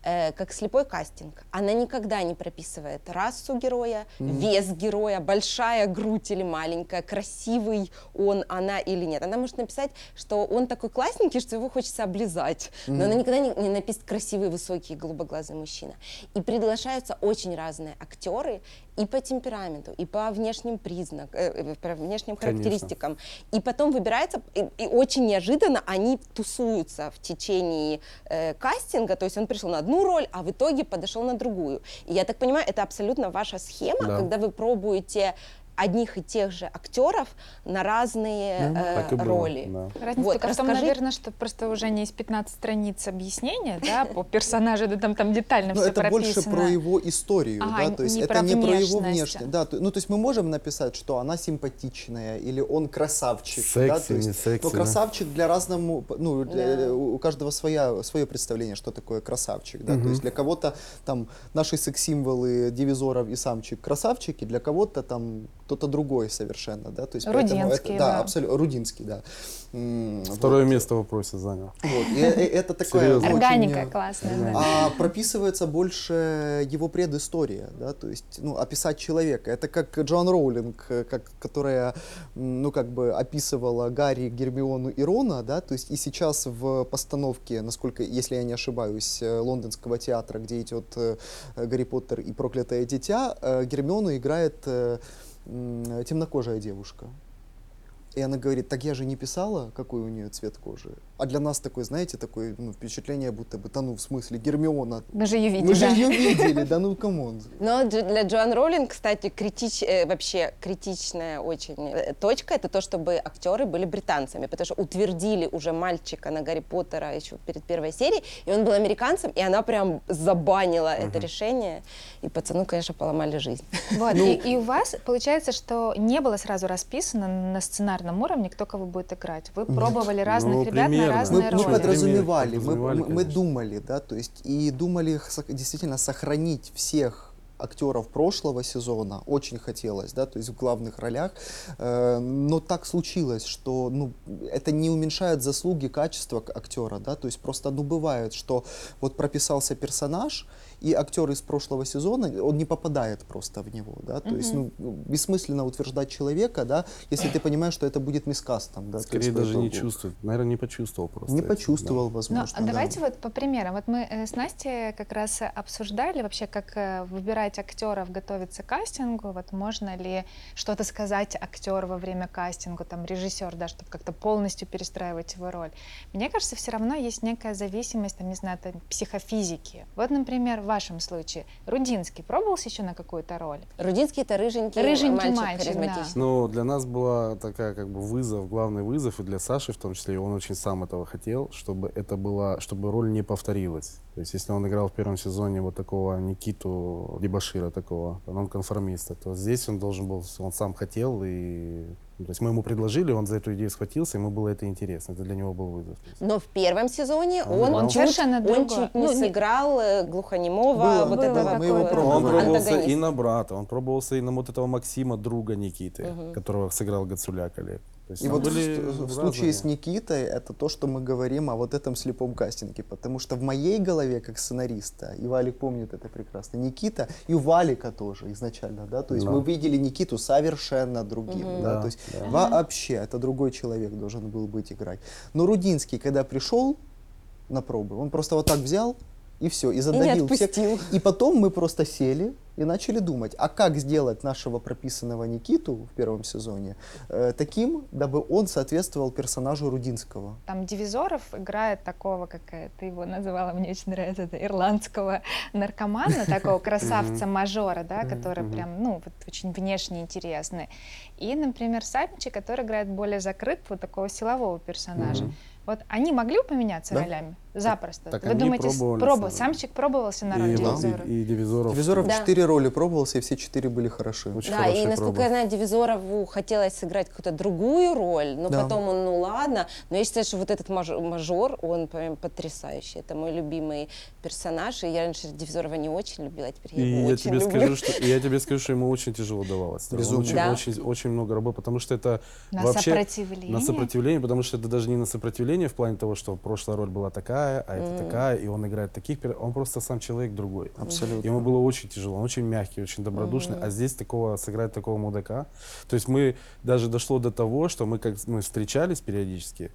э, как слепой кастинг. Она никогда не прописывает расу героя, вес героя, большая грудь или маленькая, красивый он, она или нет. Она может написать, что он такой классненький, что его хочется облизать. Но она никогда не, не напишет красивый, высокий, голубоглазый мужчина. И приглашаются очень разные актеры и по темпераменту, и по внешним признакам, э, по внешним Конечно. характеристикам. И потом выбирается, и, и очень неожиданно они тусуются в течение э, кастинга, то есть он пришел на одну роль, а в итоге подошел на другую. И я так понимаю, это абсолютно ваша схема, Да. когда вы пробуете одних и тех же актеров на разные э, Так и было, роли. да. Разница Вот, только в том, расскажи. наверное, что просто уже не из 15 страниц объяснения, да, по персонажу, да, там, там детально Но все это больше про его историю, да, то есть это не про его внешность. Да, ну то есть мы можем написать, что она симпатичная или он красавчик, да, то есть, не секси, но да. красавчик для разному, ну для- Да. у каждого своя свое представление, что такое красавчик, да, то есть для кого-то там наши секс-символы дивизоров и самчик красавчики, для кого-то там кто-то другой совершенно, да, то есть поэтому это- Рудинский, да, да. абсолютно Рудинский, да. Второе вот. место в вопросе занял. Вот, и, э, это такое Серьезно. очень, Органика э, классная, да. а прописывается больше его предыстория, да, то есть, ну, описать человека. Это как Джоан Роулинг, э, как, которая, ну, как бы описывала Гарри, Гермиону и Рона, да, то есть и сейчас в постановке, насколько, если я не ошибаюсь, э, лондонского театра, где идет э, Гарри Поттер и проклятое дитя, э, Гермиону играет э, темнокожая девушка. И она говорит, так я же не писала, какой у нее цвет кожи. А для нас такое, знаете, такое ну, впечатление, будто бы, да ну, в смысле, Гермиона. Мы же ее видели. Мы же да. ее видели, да ну, come on. Но для Джоан Роллинг, кстати, критич, э, вообще критичная очень э, точка это то, чтобы актеры были британцами, потому что утвердили уже мальчика на Гарри Поттера еще перед первой серией, и он был американцем, и она прям забанила это решение, и пацану, конечно, поломали жизнь. Вот, Ну- и, и у вас получается, что не было сразу расписано на сценарном уровне, кто кого будет играть. Вы пробовали разных Ну, ребят примерно. Разные Мы, роли. мы подразумевали, мы, Подразумевали, мы- думали, да, то есть и думали действительно сохранить всех актеров прошлого сезона, очень хотелось, да, то есть в главных ролях, Э, но так случилось, что, ну, это не уменьшает заслуги, качества актера, да, то есть просто, ну, бывает, что вот прописался персонаж, и актер из прошлого сезона, он не попадает просто в него, да, то есть, ну, бессмысленно утверждать человека, да, если ты понимаешь, что это будет мискастом, да, то Скорее даже не чувствует. Наверное, не почувствовал просто. Не это, почувствовал, Ну, возможно. а да. давайте вот по примерам. Вот мы э, с Настей как раз обсуждали вообще, как э, выбирать актеров, готовиться к кастингу. Вот можно ли что-то сказать актеру во время кастинга, там режиссер, да, чтобы как-то полностью перестраивать его роль. Мне кажется, все равно есть некая зависимость, там, не знаю, там, психофизики. Вот, например, в вашем случае Рудинский пробовался еще на какую-то роль? Рудинский это рыженький, Рыженький мальчик, мальчик, да. Ну, для нас была такая как бы вызов, главный вызов, и для Саши в том числе, и он очень сам этого хотел, чтобы это была, чтобы роль не повторилась. То есть, если он играл в первом сезоне вот такого Никиту Дебашира, такого нонконформиста, то здесь он должен был, он сам хотел, и ну, то есть мы ему предложили, он за эту идею схватился, ему было это интересно, это для него был вызов. Но в первом сезоне Он он, играл. чуть, Совершенно он чуть не Ну, не- сыграл э, глухонемого, Было, вот было этого мы его Он пробовали. Он пробовался и на брата, он пробовался и на вот этого Максима, друга Никиты, которого сыграл Гацуляк Олег. Есть И вот в, были в разные. случае с Никитой это то, что мы говорим о вот этом слепом кастинге, потому что в моей голове, как сценариста, и Валик помнит это прекрасно, Никита, и у Валика тоже изначально, да, то есть Да. мы видели Никиту совершенно другим, да, Да, то есть да. вообще это другой человек должен был быть играть. Но Рудинский, когда пришел на пробы, он просто вот так взял и все, и задавил всех. отпустил. И потом мы просто сели и начали думать, а как сделать нашего прописанного Никиту в первом сезоне э, таким, дабы он соответствовал персонажу Рудинского. Там Дивизоров играет такого, как ты его называла, мне очень нравится, это ирландского наркомана, такого красавца-мажора, да, который прям, ну, вот очень внешне интересный. И, например, Сальничек, который играет более закрыт, вот такого силового персонажа. Вот они могли бы поменяться ролями? Запросто. Так Вы они думаете, пробовались, пробовал? Самчик пробовался на роль и, Дивизора? и, и Дивизоров. Дивизоров Да. четыре роли пробовался, и все четыре были хороши. Очень Да, хорошие и насколько пробы. я знаю, Дивизорову хотелось сыграть какую-то другую роль, но Да. потом он, ну ладно. Но я считаю, что вот этот маж- мажор, он прям потрясающий. Это мой любимый персонаж, и я раньше Дивизорова не очень любила, а теперь я И его я очень тебе люблю. скажу, что и я тебе скажу, что ему очень тяжело давалось. Он Безумно. очень, Да? очень, очень много работы, потому что это На вообще сопротивление? на сопротивление, потому что это даже не на сопротивление в плане того, что прошлая роль была такая, а это такая, и он играет таких, он просто сам человек другой. Абсолютно. Ему было очень тяжело, он очень мягкий, очень добродушный, а здесь такого сыграть такого мудака. То есть мы даже дошло до того, что мы как мы встречались периодически,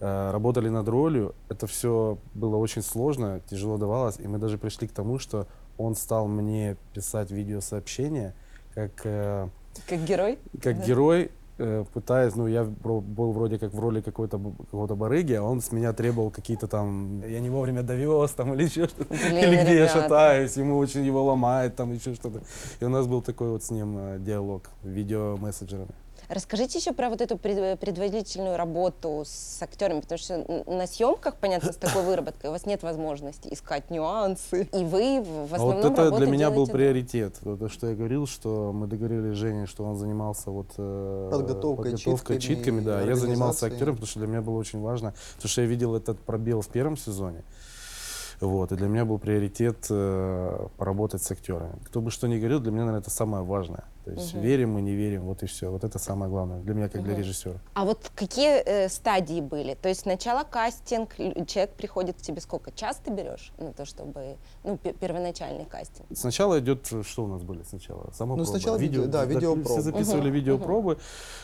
э, работали над ролью, это все было очень сложно, тяжело давалось, и мы даже пришли к тому, что он стал мне писать видеосообщения, как э, Как герой. как герой, э, пытаясь, ну, я был вроде как в роли какой-то какого-то барыги, а он с меня требовал какие-то там, я не вовремя довез, там, или еще что-то, или где я ребята. шатаюсь, ему очень его ломает, там, еще что-то. И у нас был такой вот с ним э, диалог видеомессенджерами. Расскажите еще про вот эту пред- предварительную работу с актерами, потому что на съемках, понятно, с такой выработкой у вас нет возможности искать нюансы, и вы в А вот основном это работу для меня был приоритет. Вот То, что я говорил, что мы договорились с Женей, что он занимался вот э, Подготовкой, подготовкой, читками читками, да. Я занимался актером, потому что для меня было очень важно, потому что я видел этот пробел в первом сезоне. Вот, и для меня был приоритет э, поработать с актерами. Кто бы что ни говорил, для меня, наверное, это самое важное. То есть верим мы, не верим, вот и все. Вот это самое главное для меня, как для режиссера. А вот какие э, стадии были? То есть сначала кастинг, человек приходит к тебе сколько? Час ты берешь на то, чтобы, ну, пе- первоначальный кастинг? Сначала идет, что у нас были сначала? Сама Ну, проба. сначала видео- да, видеопробы. Все записывали видеопробы,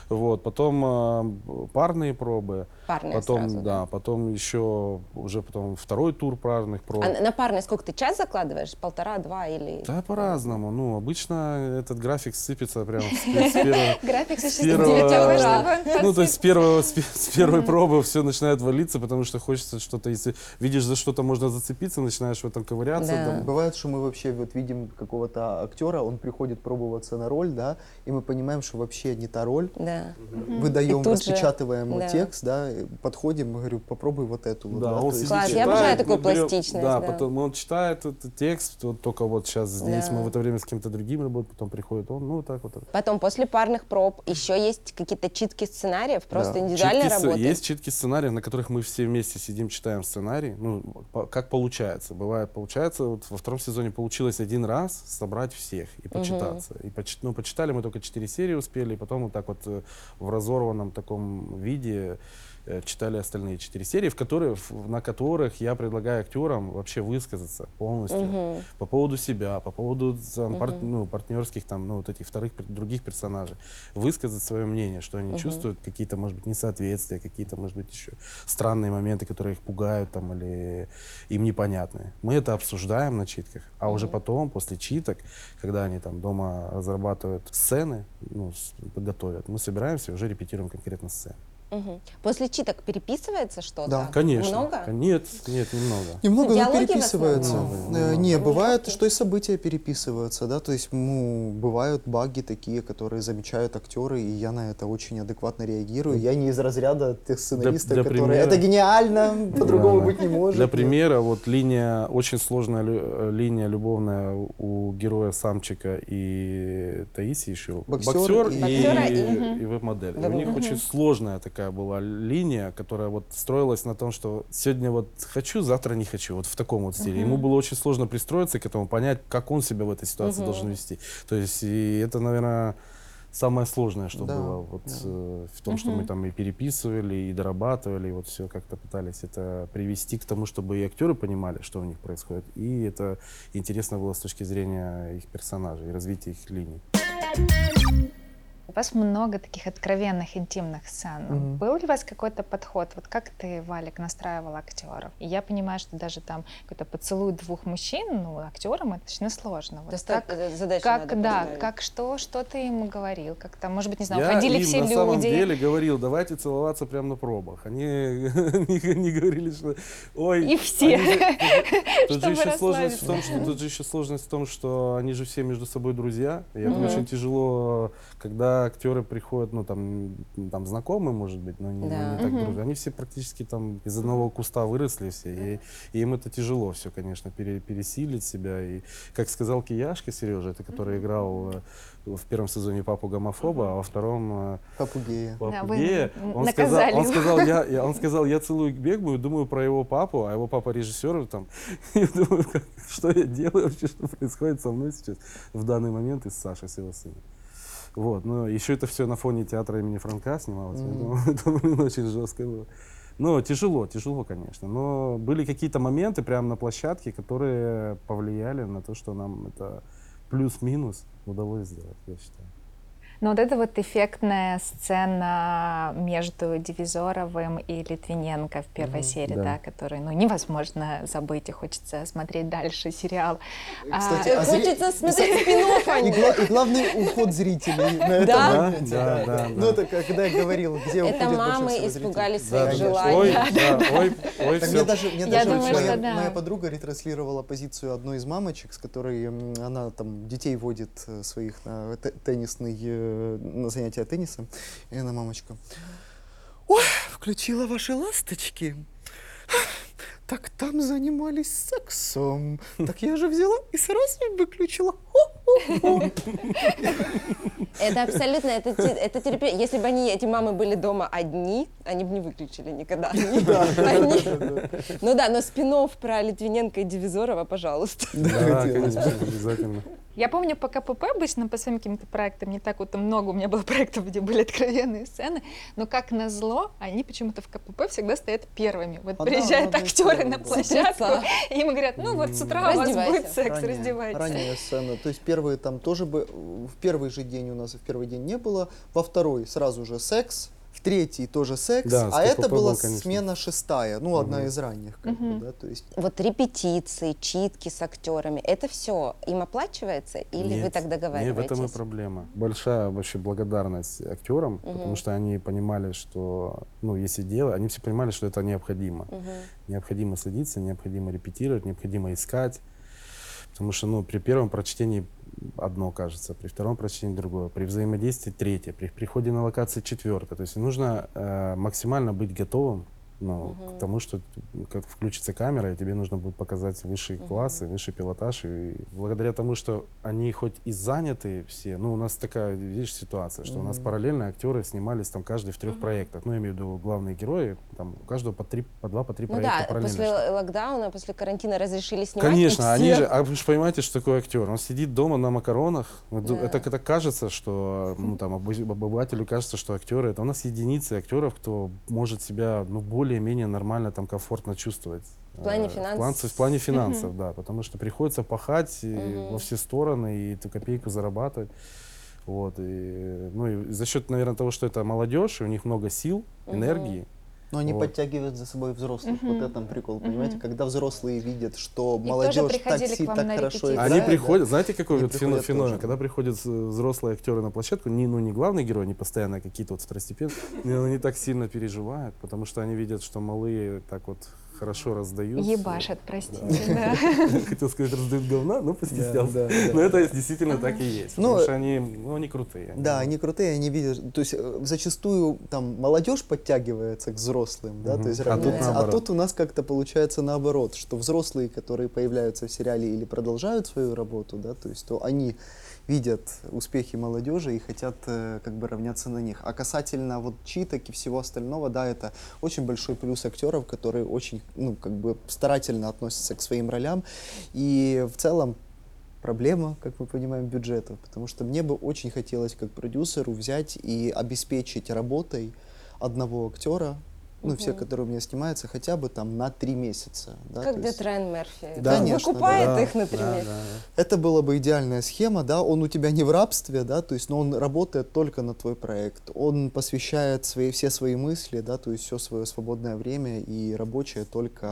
вот, потом э, парные пробы, Парные потом, сразу, да, потом еще уже потом второй тур парных проб. А на- на парные сколько ты час закладываешь? Полтора, два или... Да, по-разному. Ну, обычно этот график с зацепится прям с, с первого... График С первого- Ну, то есть с, первого, с, с первой пробы все начинает валиться, потому что хочется что-то, если видишь, за что-то можно зацепиться, начинаешь в этом ковыряться. Да. там. Бывает, что мы вообще вот видим какого-то актера, он приходит пробоваться на роль, да, и мы понимаем, что вообще не та роль. Да. Выдаем, же, распечатываем да. текст, да, подходим, и говорю, попробуй вот эту. вот, Да, да, он есть- сидит, Класс, я читает, обожаю такую пластичность, Да, да. потом он читает этот текст, вот только вот сейчас здесь, Да. мы в это время с кем-то другим работаем, потом приходит он, ну, вот так вот. Потом, после парных проб, еще есть какие-то читки сценариев, просто Да. индивидуальная Читки работа. Есть читки сценариев, на которых мы все вместе сидим, читаем сценарий. Ну, по- как получается. Бывает, получается, вот во втором сезоне получилось один раз собрать всех и почитаться. И почи- ну, почитали мы только четыре серии успели, и потом вот так вот э, в разорванном таком виде читали остальные четыре серии, в которые, на которых я предлагаю актерам вообще высказаться полностью Мгм. по поводу себя, по поводу там, пар- ну, партнерских там, ну, вот этих вторых других персонажей, высказать свое мнение, что они чувствуют, какие-то, может быть, несоответствия, какие-то, может быть, еще странные моменты, которые их пугают там или им непонятны. Мы это обсуждаем на читках, а уже потом, после читок, когда они там дома разрабатывают сцены, ну, готовят, мы собираемся и уже репетируем конкретно сцены. Мгм. После читок переписывается что-то? Да. Конечно. Много? Нет, нет, немного. Немного, но Диалоги в переписывается. основном? Э, Не, бывает, что и события переписываются, да, то есть, ну, бывают баги такие, которые замечают актеры, и я на это очень адекватно реагирую. Я не из разряда тех сценаристов, для которые примера- это гениально, по-другому Да, быть не может. Для примера, вот линия, очень сложная лю- э, линия любовная у героя Самчика и Таисии Шил. Боксер и, и- Боксера и, и веб-модель. И у них очень сложная такая была линия, которая вот строилась на том, что сегодня вот хочу, завтра не хочу. Вот в таком вот стиле. Ему было очень сложно пристроиться к этому, понять, как он себя в этой ситуации Мгм. должен вести. То есть, и это, наверное, самое сложное, что Да, было вот, да. э, в том, что мы там и переписывали, и дорабатывали, и вот все как-то пытались это привести к тому, чтобы и актеры понимали, что у них происходит, и это интересно было с точки зрения их персонажей, и развития их линий. У вас много таких откровенных, интимных сцен. Мгм. Был ли у вас какой-то подход? Вот как ты, Валик, настраивал актеров? И я понимаю, что даже там какой-то поцелуй двух мужчин, ну, актерам это очень сложно. Вот Доста- как, э, задачу как, надо да, поставить. как что, что ты ему говорил? Как там, может быть, не знаю, Я уходили им все на люди. самом деле говорил, давайте целоваться прямо на пробах. Они не говорили, что... Ой, И все. Тут же еще сложность в том, что тут же еще сложность в том, что они же все между собой друзья. И это Мгм. очень тяжело, когда актеры приходят, ну там, там знакомые, может быть, но не, но Да. не так Мгм. друзья. Они все практически там из одного куста выросли все, и, и им это тяжело все, конечно, пере- пересилить себя. И как сказал Кияшка Сережа, это который играл э, в первом сезоне папу гомофоба, а во втором э, Попугея. Да, папу вы гея. Он сказал, он его. сказал, я, я- он сказал, я целую Бегму и думаю про его папу, а его папа режиссер там. И думаю, как- что я делаю вообще, что происходит со мной сейчас в данный момент и с Сашей, с его сыном. Вот, но еще это все на фоне театра имени Франка снималось, поэтому это, блин, очень жестко было. Ну, тяжело, тяжело, конечно. Но были какие-то моменты прямо на площадке, которые повлияли на то, что нам это плюс-минус удалось сделать, я считаю. Но вот эта вот эффектная сцена между Дивизоровым и Литвиненко в первой серии, да. да, которую ну, невозможно забыть, и хочется смотреть дальше сериал. А, Кстати, а зри- Хочется смотреть спин-офф, а И, гла- и главный уход зрителей на этом Да? моменте. Да, да, Ну, да. это как- когда я говорил, где Это уходит мамы большинство зрителей. испугались Да, своих желаний. Ой, да, ой, ой, Так мне даже, мне Я даже думаю, моя, что да. моя подруга ретранслировала позицию одной из мамочек, с которой она там детей водит э, своих на те- теннисный, э, на занятия теннисом. И она мамочка. Ой, включила ваши ласточки. Так там занимались сексом. Так я же взяла и сразу выключила. Хо-хо-хо». Это абсолютно, это, это терапия. Если бы они, эти мамы были дома одни, они бы не выключили никогда. Они- Ну да, но спин про Литвиненко и Дивизорова, пожалуйста. Да, конечно, обязательно. Я помню, по КПП обычно по своим каким-то проектам, не так вот много у меня было проектов, где были откровенные сцены, но как назло, они почему-то в КПП всегда стоят первыми. Вот А да, приезжают надо актеры на площадку, и им говорят, ну вот с утра у вас Раздевайся. будет секс, раздевайтесь. Ранняя сцена. То есть первые там тоже бы в первый же день у нас и в первый день не было. Во второй сразу же секс. В третий тоже секс, Да, а это была был, конечно. смена шестая, ну, одна Мгм. из ранних, как бы, Мгм. да, то есть... Вот репетиции, читки с актерами, это все им оплачивается или вы Нет, так Не, в договариваетесь? этом и проблема. Большая вообще благодарность актерам, потому Мгм. что они понимали, что, ну, если дело, они все понимали, что это необходимо. Мгм. Необходимо следиться, необходимо репетировать, необходимо искать. Потому что, ну, при первом прочтении одно кажется, при втором прочтении другое, при взаимодействии третье, при приходе на локации четвертое. То есть нужно э, максимально быть готовым ну, Мгм. к тому, что как включится камера, и тебе нужно будет показать высшие Мгм. классы, высший пилотаж. И благодаря тому, что они хоть и заняты все, ну, у нас такая, видишь, ситуация, что у нас параллельно актеры снимались там каждый в трех Мгм. проектах. Ну, я имею в виду главные герои, там у каждого по, три, по два, по три Ну проекта да, параллельно. после шло. локдауна, после карантина разрешили снимать. Конечно, они все- же, а вы же понимаете, что такое актер? Он сидит дома на макаронах. Да. Это, это кажется, что ну, там, обы- обывателю кажется, что актеры это у нас единицы актеров, кто может себя ну, более-менее нормально там комфортно чувствовать. В плане Э, финанс- В плане, в плане финансов, да. Потому что приходится пахать Мгм. во все стороны и эту копейку зарабатывать. Вот, и, ну, и за счет, наверное, того, что это молодежь, и у них много сил, Мгм. энергии, Но они Вот. подтягивают за собой взрослых. Мгм. Вот это прикол, Мгм. понимаете? Когда взрослые видят, что тоже молодежь так, приходили к си- вам так хорошо играет. Они да, приходят, знаете, какой вот феномен? тоже. Когда приходят взрослые актеры на площадку, не, ну, не главный герой, не постоянно какие-то вот второстепенные, но они так сильно переживают, потому что они видят, что малые так вот хорошо раздают. Ебашат, простите, да. Хотел сказать, раздают говна, но Да, постеснялся. да, да. Но это действительно так и есть. Ну, Потому что они, ну, они крутые. Да, они крутые, они видят, то есть э, зачастую там молодежь подтягивается к взрослым, да, Мгм. то есть А тут а тут у нас как-то получается наоборот, что взрослые, которые появляются в сериале или продолжают свою работу, да, то есть то они видят успехи молодежи и хотят э, как бы равняться на них. А касательно вот читок и всего остального, да, это очень большой плюс актеров, которые очень, ну, как бы старательно относятся к своим ролям. И в целом проблема, как мы понимаем, бюджета, потому что мне бы очень хотелось как продюсеру взять и обеспечить работой одного актера, ну, все, которые у меня снимаются, хотя бы там на три месяца. Да, Как то где есть Трен Мерфи. Да, конечно, Выкупает Да, их, например. да, да. Это была бы идеальная схема, да, он у тебя не в рабстве, да, то есть, но он работает только на твой проект, он посвящает свои, все свои мысли, да, то есть все свое свободное время и рабочее только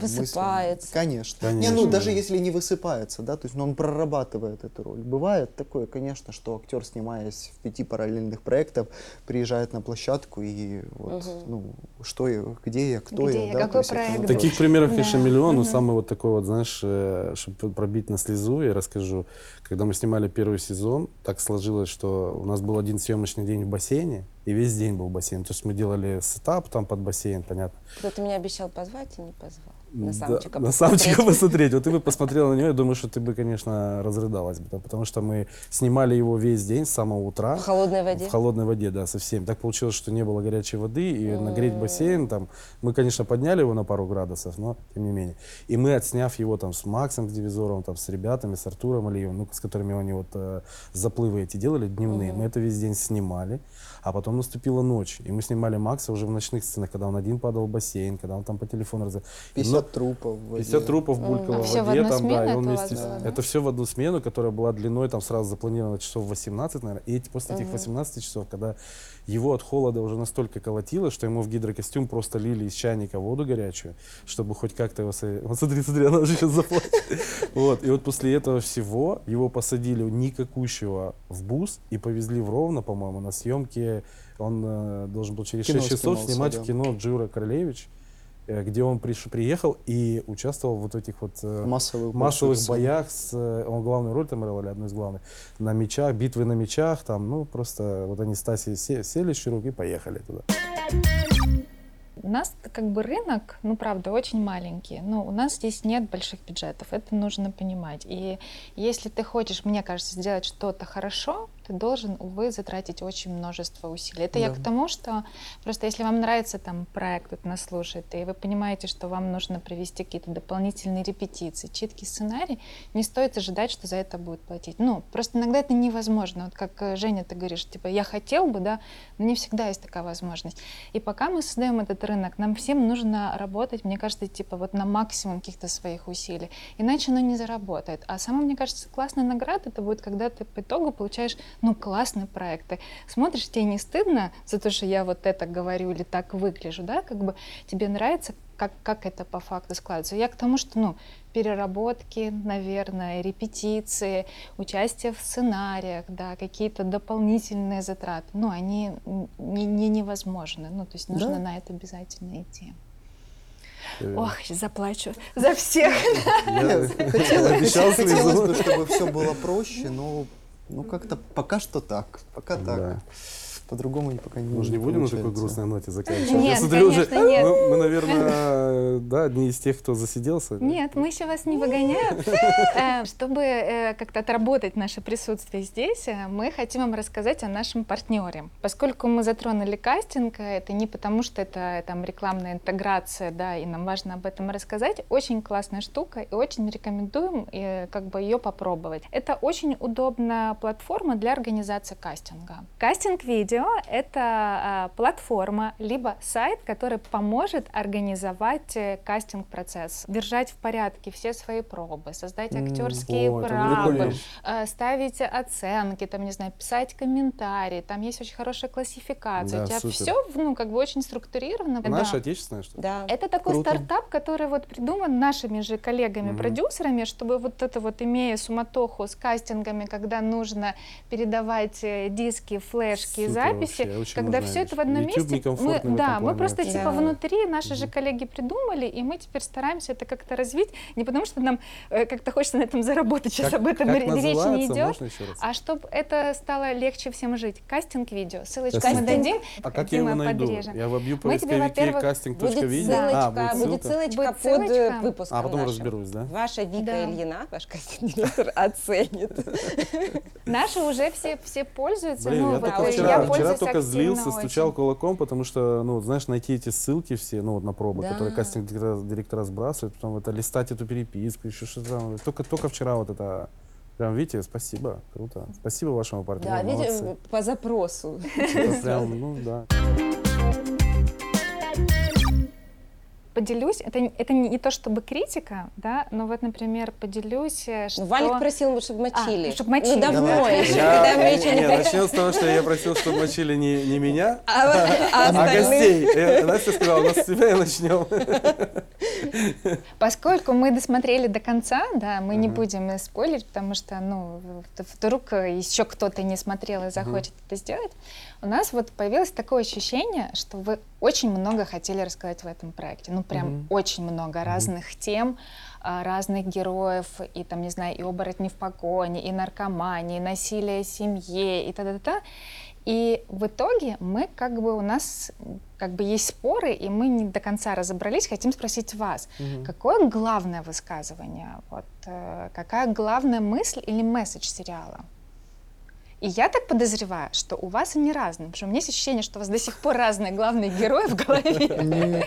мыслям. Высыпается. Конечно. Не, Конечно. ну даже если не высыпается, да, то есть, но он прорабатывает эту роль. Бывает такое, конечно, что актер, снимаясь в пяти параллельных проектах, приезжает на площадку и вот, Мгм. ну, что я, где я, кто Где я, я, да, какой есть проект. Таких примеров, Да. миллион, но Мгм. самый вот такой вот, знаешь, чтобы пробить на слезу, я расскажу. Когда мы снимали первый сезон, так сложилось, что у нас был один съемочный день в бассейне, и весь день был бассейн. То есть мы делали сетап там под бассейн, понятно. Кто-то меня обещал позвать и не позвал. На Да, самчика на самчика посмотреть. Вот ты бы посмотрела на него, я думаю, что ты бы, конечно, разрыдалась. бы, да, Потому что мы снимали его весь день с самого утра. В холодной воде. В холодной воде, да, совсем. Так получилось, что не было горячей воды, и нагреть бассейн там, мы, конечно, подняли его на пару градусов, но тем не менее. И мы, отсняв его там с Максом, с Дивизором, там, с ребятами, с Артуром Алиевым, ну, с которыми они вот э, заплывы эти делали дневные, мы это весь день снимали, а потом наступила ночь, и мы снимали Макса уже в ночных сценах, когда он один падал в бассейн, когда он там по телефону раз... 50 трупов в воде. 50 трупов булькало А в в воде, одну там, да, и он вместе... да? Это все в одну смену, которая была длиной, там сразу запланировано часов 18, наверное, и эти, после этих Мгм. 18 часов, когда его от холода уже настолько колотило, что ему в гидрокостюм просто лили из чайника воду горячую, чтобы хоть как-то его... Вот смотри, смотри, она уже сейчас заплачет. Вот, и вот после этого всего его посадили никакущего в бус и повезли в Ровно, по-моему, на съемки. Он э, должен был через Кино 6 часов снимать да. в кино Джура Королевич, где он приш- приехал и участвовал в вот этих вот э, массовых, массовых боях, с, э, он главную роль там играл, или одну из главных, на мечах, битвы на мечах, там, ну, просто вот они с Тасей се- сели с Чурук и поехали туда. У нас как бы рынок, ну правда, очень маленький. Но у нас здесь нет больших бюджетов, это нужно понимать. И если ты хочешь, мне кажется, сделать что-то хорошо, ты должен, увы, затратить очень множество усилий. Это я Да. к тому, что просто если вам нравится там проект, вот нас слушает, и вы понимаете, что вам нужно провести какие-то дополнительные репетиции, читки сценарий, не стоит ожидать, что за это будут платить. Ну, просто иногда это невозможно. Вот как э, Женя, ты говоришь, типа, я хотел бы, да, но не всегда есть такая возможность. И пока мы создаем этот рынок, нам всем нужно работать, мне кажется, типа вот на максимум каких-то своих усилий. Иначе оно не заработает. А самая, мне кажется, классная награда это будет, когда ты по итогу получаешь ну, классные проекты. Смотришь, тебе не стыдно за то, что я вот это говорю или так выгляжу, да, как бы тебе нравится, как, как это по факту складывается. Я к тому, что, ну, переработки, наверное, репетиции, участие в сценариях, да, какие-то дополнительные затраты, ну, они не, не невозможны. Ну, то есть нужно Да. на это обязательно идти. Э, Ох, заплачу за всех. Я обещал чтобы все было проще, но ну как-то пока что так, пока Да. так. По-другому не пока не Мы же не будем на такой получается. грустной ноте заканчивать. Нет, Я смотрю, уже, конечно, нет. Мы, мы, наверное, да, одни из тех, кто засиделся. Нет, мы еще вас не выгоняем. Э, Чтобы э, как-то отработать наше присутствие здесь, э, мы хотим вам рассказать о нашем партнере. Поскольку мы затронули кастинг, это не потому, что это там рекламная интеграция, да, и нам важно об этом рассказать. Очень классная штука, и очень рекомендуем э, как бы ее попробовать. Это очень удобная платформа для организации кастинга. Кастинг-видео — это а, платформа, либо сайт, который поможет организовать э, кастинг-процесс, держать в порядке все свои пробы, создать актерские правы, прикольно. э, ставить оценки, там, не знаю, писать комментарии, там есть очень хорошая классификация. Да, У тебя супер. все, ну, как бы очень структурировано. Наша Да. отечественная, что ли? Да. Это такой Круто. стартап, который вот придуман нашими же коллегами-продюсерами, чтобы вот это вот, имея суматоху с кастингами, когда нужно передавать э, диски, флешки, Супер записи, вообще, очень когда все это в одном YouTube месте, мы, да, мы просто типа Да. внутри, наши же коллеги придумали, и мы теперь стараемся это как-то развить, не потому что нам э, как-то хочется на этом заработать, сейчас Как- об этом речь не идет, Можно еще раз? а чтобы это стало легче всем жить. Кастинг-видео, ссылочку Кастинг. мы дадим, А как я Дима его найду? подрежем. Я вобью в Мы тебе, поисковике во-первых, Будет ссылочка, А, будет ссылочка под ссылочка. э, выпуском А потом нашим. разберусь, да? Ваша Вика Да. Ильина, ваш кастинг-директор, оценит. Наши уже все, все пользуются. Блин, ну, я вот, только э, вчера, я вчера пользуюсь только злился, очень. стучал кулаком, потому что, ну, знаешь, найти эти ссылки все, ну, вот на пробы, Да. которые кастинг-директора директора сбрасывают, потом это листать эту переписку, еще что-то там. Только, только вчера вот это... Прям, видите, спасибо, круто. Спасибо вашему партнеру, Да, видите, по запросу. Прям, ну, да. Поделюсь, это, не- это не, не то чтобы критика, да, но вот, например, поделюсь, э, что... Ну, Валик просил, чтобы мочили. А, чтоб мочили. Ну, давно Давай. еще, Я- когда мы еще не, не... начнем с того, что я просил, чтобы мочили не, не меня, А а а остальные... гостей. Настя сказала, у нас с тебя и начнем. Поскольку мы досмотрели до конца, да, мы не Мгм. будем э, спойлерить, потому что, ну, вдруг еще кто-то не смотрел и захочет это сделать. У нас вот появилось такое ощущение, что вы очень много хотели рассказать в этом проекте. Ну, прям Мгм. очень много разных тем, а, разных героев, и там, не знаю, и оборотни в погоне, и наркомания, и насилие в семье, и та-та-та. И в итоге мы как бы у нас как бы есть споры, и мы не до конца разобрались. Хотим спросить вас, Мгм. какое главное высказывание, вот, э, какая главная мысль или месседж сериала? И я так подозреваю, что у вас они разные, потому что у меня есть ощущение, что у вас до сих пор разные главные герои в голове.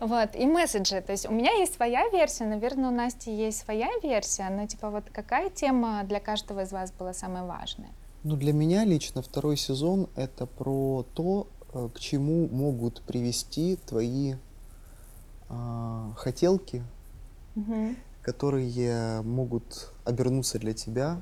Вот, и месседжи. То есть у меня есть своя версия, наверное, у Насти есть своя версия, но типа вот какая тема для каждого из вас была самая важная? Ну, для меня лично второй сезон — это про то, э, к чему могут привести твои а, хотелки, которые могут обернуться для тебя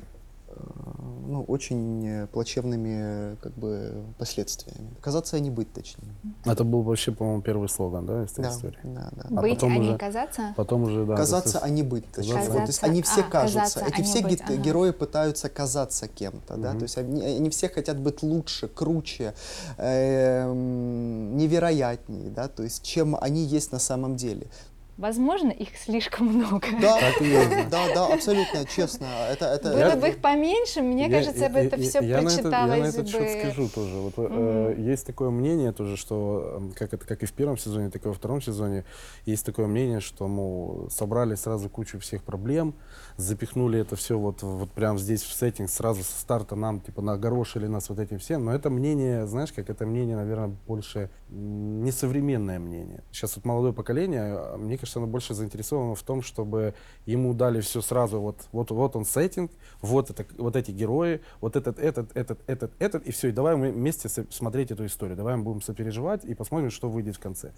ну, очень э, плачевными как бы последствиями. Казаться, а не быть, точнее. Это был вообще, по-моему, первый слоган, да, из этой Да, истории? да, да. А Быть, потом а не уже- казаться? Потом уже, да. казаться, а не быть. точнее. Казаться. Вот, то есть они все А, кажутся. казаться, Эти а все не быть, ага. герои пытаются казаться кем-то, да. Мгм. То есть они, они все хотят быть лучше, круче, эм, невероятнее, да. То есть чем они есть на самом деле. Возможно, их слишком много. Да, да, да, абсолютно, честно. Это, это, Было Я- бы их поменьше, мне Я- кажется, я- бы это я- все я на это- прочиталось Я на этот счет бы. скажу тоже. Вот, э, Мгм. есть такое мнение тоже, что м, как это как и в первом сезоне, так и во втором сезоне есть такое мнение, что мол собрали сразу кучу всех проблем, запихнули это все вот вот прям здесь в сеттинг сразу со старта нам типа нагорошили нас вот этим всем. Но это мнение, знаешь, как это мнение, наверное, больше несовременное мнение. Сейчас вот молодое поколение, а, мне кажется, оно больше заинтересовано в том, чтобы ему дали все сразу, вот, вот, вот он сеттинг, вот, это, вот эти герои, вот этот, этот, этот, этот, этот, и все, и давай мы вместе смотреть эту историю, давай мы будем сопереживать и посмотрим, что выйдет в конце.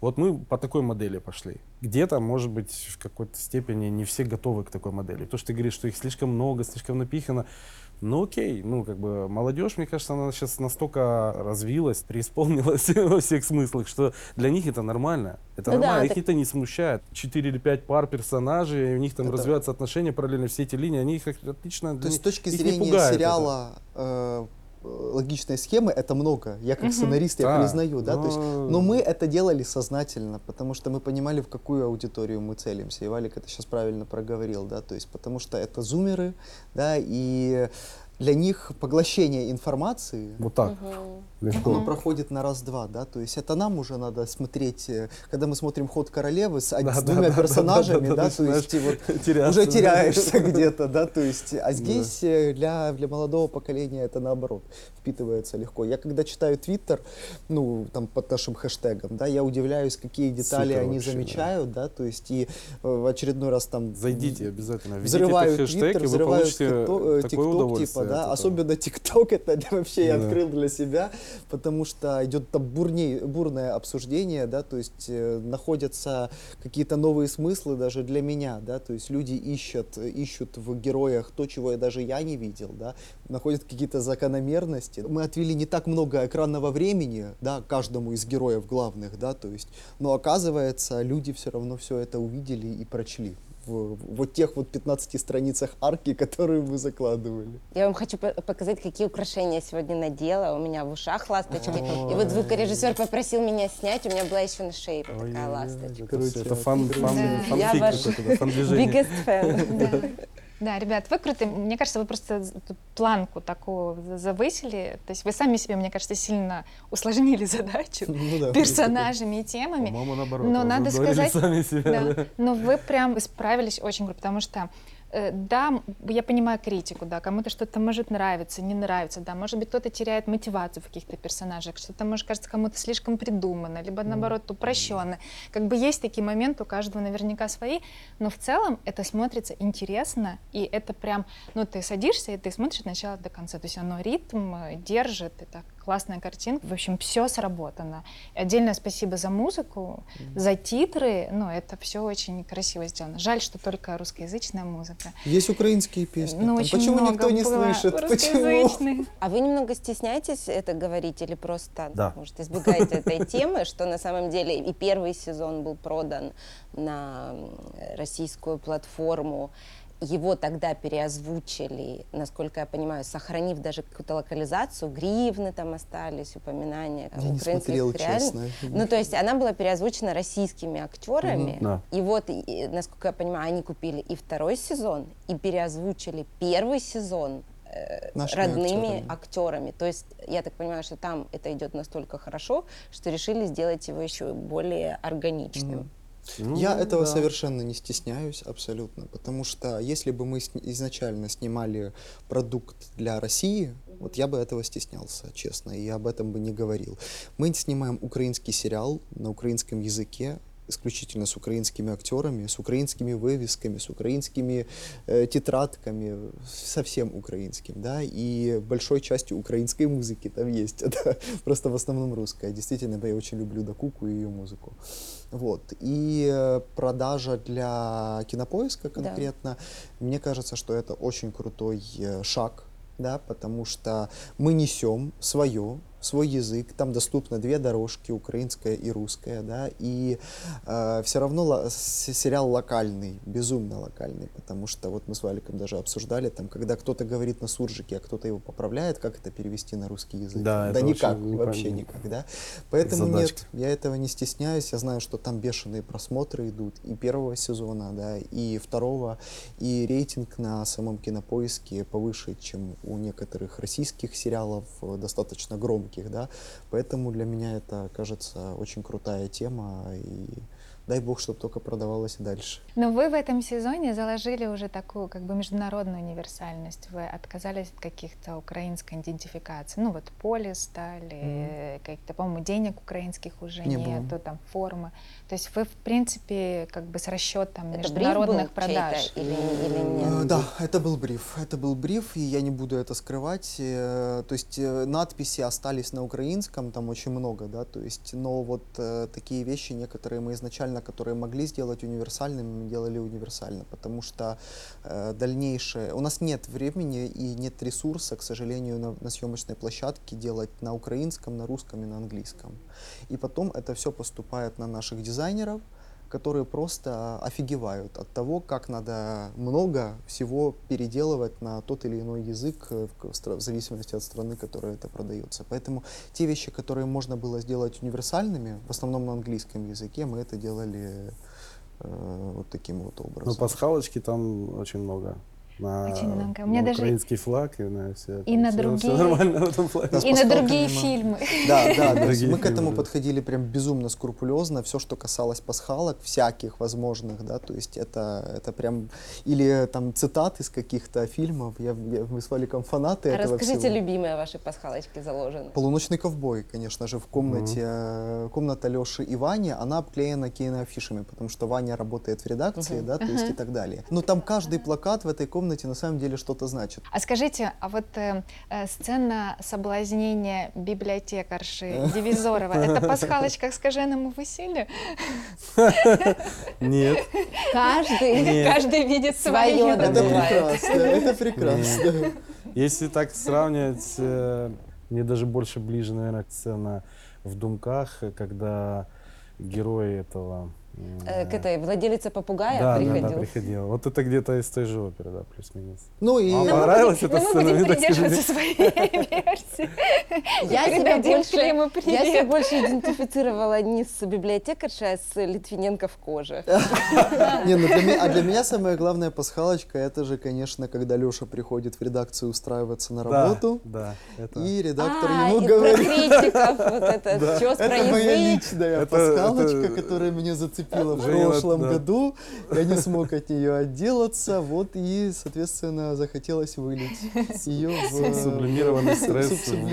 Вот мы по такой модели пошли. Где-то, может быть, в какой-то степени не все готовы к такой модели. То, что ты говоришь, что их слишком много, слишком напихано, Ну окей, ну как бы молодежь, мне кажется, она сейчас настолько развилась, преисполнилась во всех смыслах, что для них это нормально. Это Ну да, нормально, так- их это не смущает. Четыре или пять пар персонажей, и у них там Это- развиваются отношения параллельно, все эти линии, они их отлично... То есть с точки зрения это. сериала э, логичной схемы это много. Я как Мгм. сценарист я Да, признаю, да, то есть, но- но мы это делали сознательно, потому что мы понимали, в какую аудиторию мы целимся. И Валик это сейчас правильно проговорил, да, то есть потому что это зумеры, да, и для них поглощение информации Вот так, легко. оно проходит на раз-два, да, то есть это нам уже надо смотреть, э, когда мы смотрим «Ход королевы» с, Да, с да, двумя да, да, персонажами, да, да, да, то есть вот теряться. уже теряешься где-то, да, то есть, а здесь э, для, для молодого поколения это наоборот впитывается легко. Я когда читаю Твиттер, ну, там под нашим хэштегом, да, я удивляюсь, какие детали Супер они вообще, да. замечают, да, то есть и э, в очередной раз там Зайдите обязательно, взрывают Твиттер, взрывают удовольствие типа, да, этого. особенно ТикТок, это вообще я Да. открыл для себя, потому что идет там бурней, бурное обсуждение, да, то есть э, находятся какие-то новые смыслы даже для меня, да, то есть люди ищут, ищут в героях то, чего я даже я не видел, да, находят какие-то закономерности. Мы отвели не так много экранного времени, да, каждому из героев главных, да, то есть, но оказывается, люди все равно все это увидели и прочли в, в вот тех вот 15 страницах арки, которые мы закладывали. Я вам хочу по- показать, какие украшения я сегодня надела. У меня в ушах ласточки. И вот звукорежиссер попросил меня снять. У меня была еще на шее такая ласточка. Это, всё, это фан, фан, Да. Я ваш фан-движение. Biggest fan. Да. Да, ребят, вы крутые. Мне кажется, вы просто планку такую за- завысили. То есть вы сами себе, мне кажется, сильно усложнили задачу Ну да. персонажами и темами. По-моему, наоборот. Но надо сказать, сами себя. Да. да. Но вы прям справились очень круто, потому что да, м, я понимаю критику, да, кому-то что-то может нравиться, не нравится, да, может быть, кто-то теряет мотивацию в каких-то персонажах, что-то может кажется кому-то слишком придумано, либо наоборот упрощенно. Как бы есть такие моменты, у каждого наверняка свои, но в целом это смотрится интересно, и это прям, ну, ты садишься и ты смотришь от начала до конца, то есть оно ритм э, держит, это классная картинка, в общем, все сработано. И отдельное спасибо за музыку, за титры, ну, это все очень красиво сделано. Жаль, что только русскоязычная музыка. Есть украинские песни. Ну, очень почему много никто не было слышит? Почему? А вы немного стесняетесь это говорить или просто, Да. может, избегаете этой темы, что на самом деле и первый сезон был продан на российскую платформу, его тогда переозвучили, насколько я понимаю, сохранив даже какую-то локализацию, гривны там остались, упоминания Я не украинских смотрел, реалий. честно. Ну, то есть она была переозвучена российскими актерами. Да. И вот, и- насколько я понимаю, они купили и второй сезон, и переозвучили первый сезон э, Нашими родными актерами. актерами. То есть я так понимаю, что там это идет настолько хорошо, что решили сделать его еще более органичным. Ну, Я этого да. совершенно не стесняюсь абсолютно, потому что если бы мы изначально снимали продукт для России, вот я бы этого стеснялся, честно, и об этом бы не говорил. Мы снимаем украинский сериал на украинском языке, исключительно с украинскими актерами, с украинскими вывесками, с украинскими э, тетрадками, совсем украинским, да, и большой частью украинской музыки там есть, это просто в основном русская. Действительно, я очень люблю Дакуку и ее музыку. Вот. И э, продажа для кинопоиска Да. конкретно, мне кажется, что это очень крутой э, шаг, да, потому что мы несем свое, свой язык, там доступно две дорожки, украинская и русская, да, и все равно сериал локальный, безумно локальный, потому что вот мы с Валиком даже обсуждали, там, когда кто-то говорит на суржике, а кто-то его поправляет, как это перевести на русский язык? Да, да никак, вообще никак, да. Поэтому Задачка. нет, я этого не стесняюсь, я знаю, что там бешеные просмотры идут и первого сезона, да, и второго, и рейтинг на самом кинопоиске повыше, чем у некоторых российских сериалов, э, достаточно громких, да, поэтому для меня это, кажется, очень крутая тема, и дай бог, чтобы только продавалось и дальше. Но вы в этом сезоне заложили уже такую как бы международную универсальность. Вы отказались от каких-то украинской идентификаций. Ну вот полис стали, каких-то, по-моему, денег украинских уже Не было. нету, там формы. То есть вы, в принципе, как бы с расчетом Это бриф был международных продаж. или, или нет? Э, Да, это был бриф. Это был бриф, и я не буду это скрывать. Э, То есть надписи остались на украинском, там очень много, да, то есть, но вот такие вещи некоторые мы изначально универсально, которые могли сделать универсальными, делали универсально, потому что э, дальнейшее... У нас нет времени и нет ресурса, к сожалению, на, на съемочной площадке делать на украинском, на русском и на английском. И потом это все поступает на наших дизайнеров, которые просто офигевают от того, как надо много всего переделывать на тот или иной язык э, в зависимости от страны, которая это продается. Поэтому те вещи, которые можно было сделать универсальными, в основном на английском языке, мы это делали э, вот таким вот образом. Ну, пасхалочки там очень много на, Очень много. У на меня даже украинский флаг и на все. и на все, другие- Все нормально в этом с и на другие мы- фильмы. Да, да, Другие мы к этому да. подходили прям безумно скрупулезно. Все, что касалось пасхалок, всяких возможных, да, то есть это, это прям или там цитаты из каких-то фильмов. Я, я- мы с Валиком фанаты А этого расскажите, всего. любимые ваши пасхалочки заложены. Полуночный ковбой, конечно же, в комнате, э, комната Леши и Вани, она обклеена киноафишами, потому что Ваня работает в редакции, да, то есть и так далее. Но там каждый плакат в этой комнате на самом деле что-то значит. А скажите, а вот э, э, сцена соблазнения библиотекарши Дивизорова, это пасхалочка к скаженому веселье? Нет. Каждый. Каждый видит свое. Это прекрасно, это прекрасно. Если так сравнивать, э, мне даже больше ближе, наверное, сцена в «Думках», когда герой этого... Э, К этой владелице попугая да, приходил. Да, да, приходил. Вот это где-то из той же оперы, да, плюс-минус. Ну и Вам понравилась эта Но мы сцена? будем Мне так придерживаться своей версии. Я себя, больше, я себя больше идентифицировала не с библиотекаршей, а с Литвиненко в коже. Не, ну для а для меня самая главная пасхалочка, это же, конечно, когда Леша приходит в редакцию устраиваться на Да, работу, Да, это... и редактор А, ему и про говорит... критиков, вот это, чёс про Это моя язык. личная Это- пасхалочка, это- которая меня зацепила в Женя, прошлом году. Я не смог от нее отделаться, вот и, соответственно, захотелось вылить ее в... Сублимированный стресс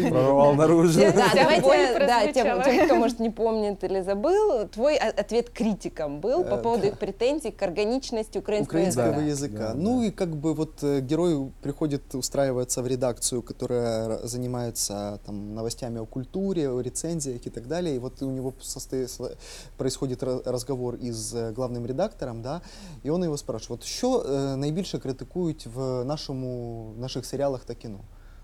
прорвал наружу. Да, давайте, да, тем, кто, может, не помнит или забыл, твой ответ критикам был по Э, поводу их претензий к органичности украинского украинского языка. ну и как бы вот э, герой приходит устраивается в редакцию, которая занимается там новостями о культуре, о рецензиях и так далее. И вот у него состоит, происходит ра- разговор із е, главним редактором, да, і він його спрашиває, от що е, найбільше критикують в нашому, в наших серіалах та кіно?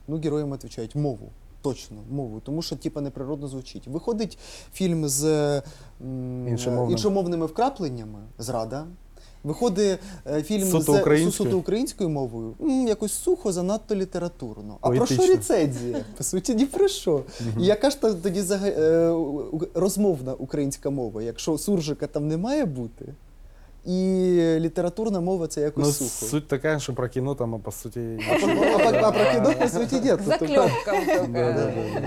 Ну, героям відповідають мову. Точно, мову, тому що типа неприродно звучить. Виходить фільм з м, Іншомовним. іншомовними вкрапленнями, зрада. Виходить е, фільм Суто з українською? суто українською мовою, м, якось сухо, занадто літературно. А про що Поетично. рецензія? По суті, ні про що. І яка ж та- тоді зага- е, у- розмовна українська мова, якщо суржика там не має бути, і літературна мова це якось Ну, сухо. суть такая, что про кино там, а по сути... А, по- а по- а про кіно, по суті, ні. К заклепкам только. Да, да, да.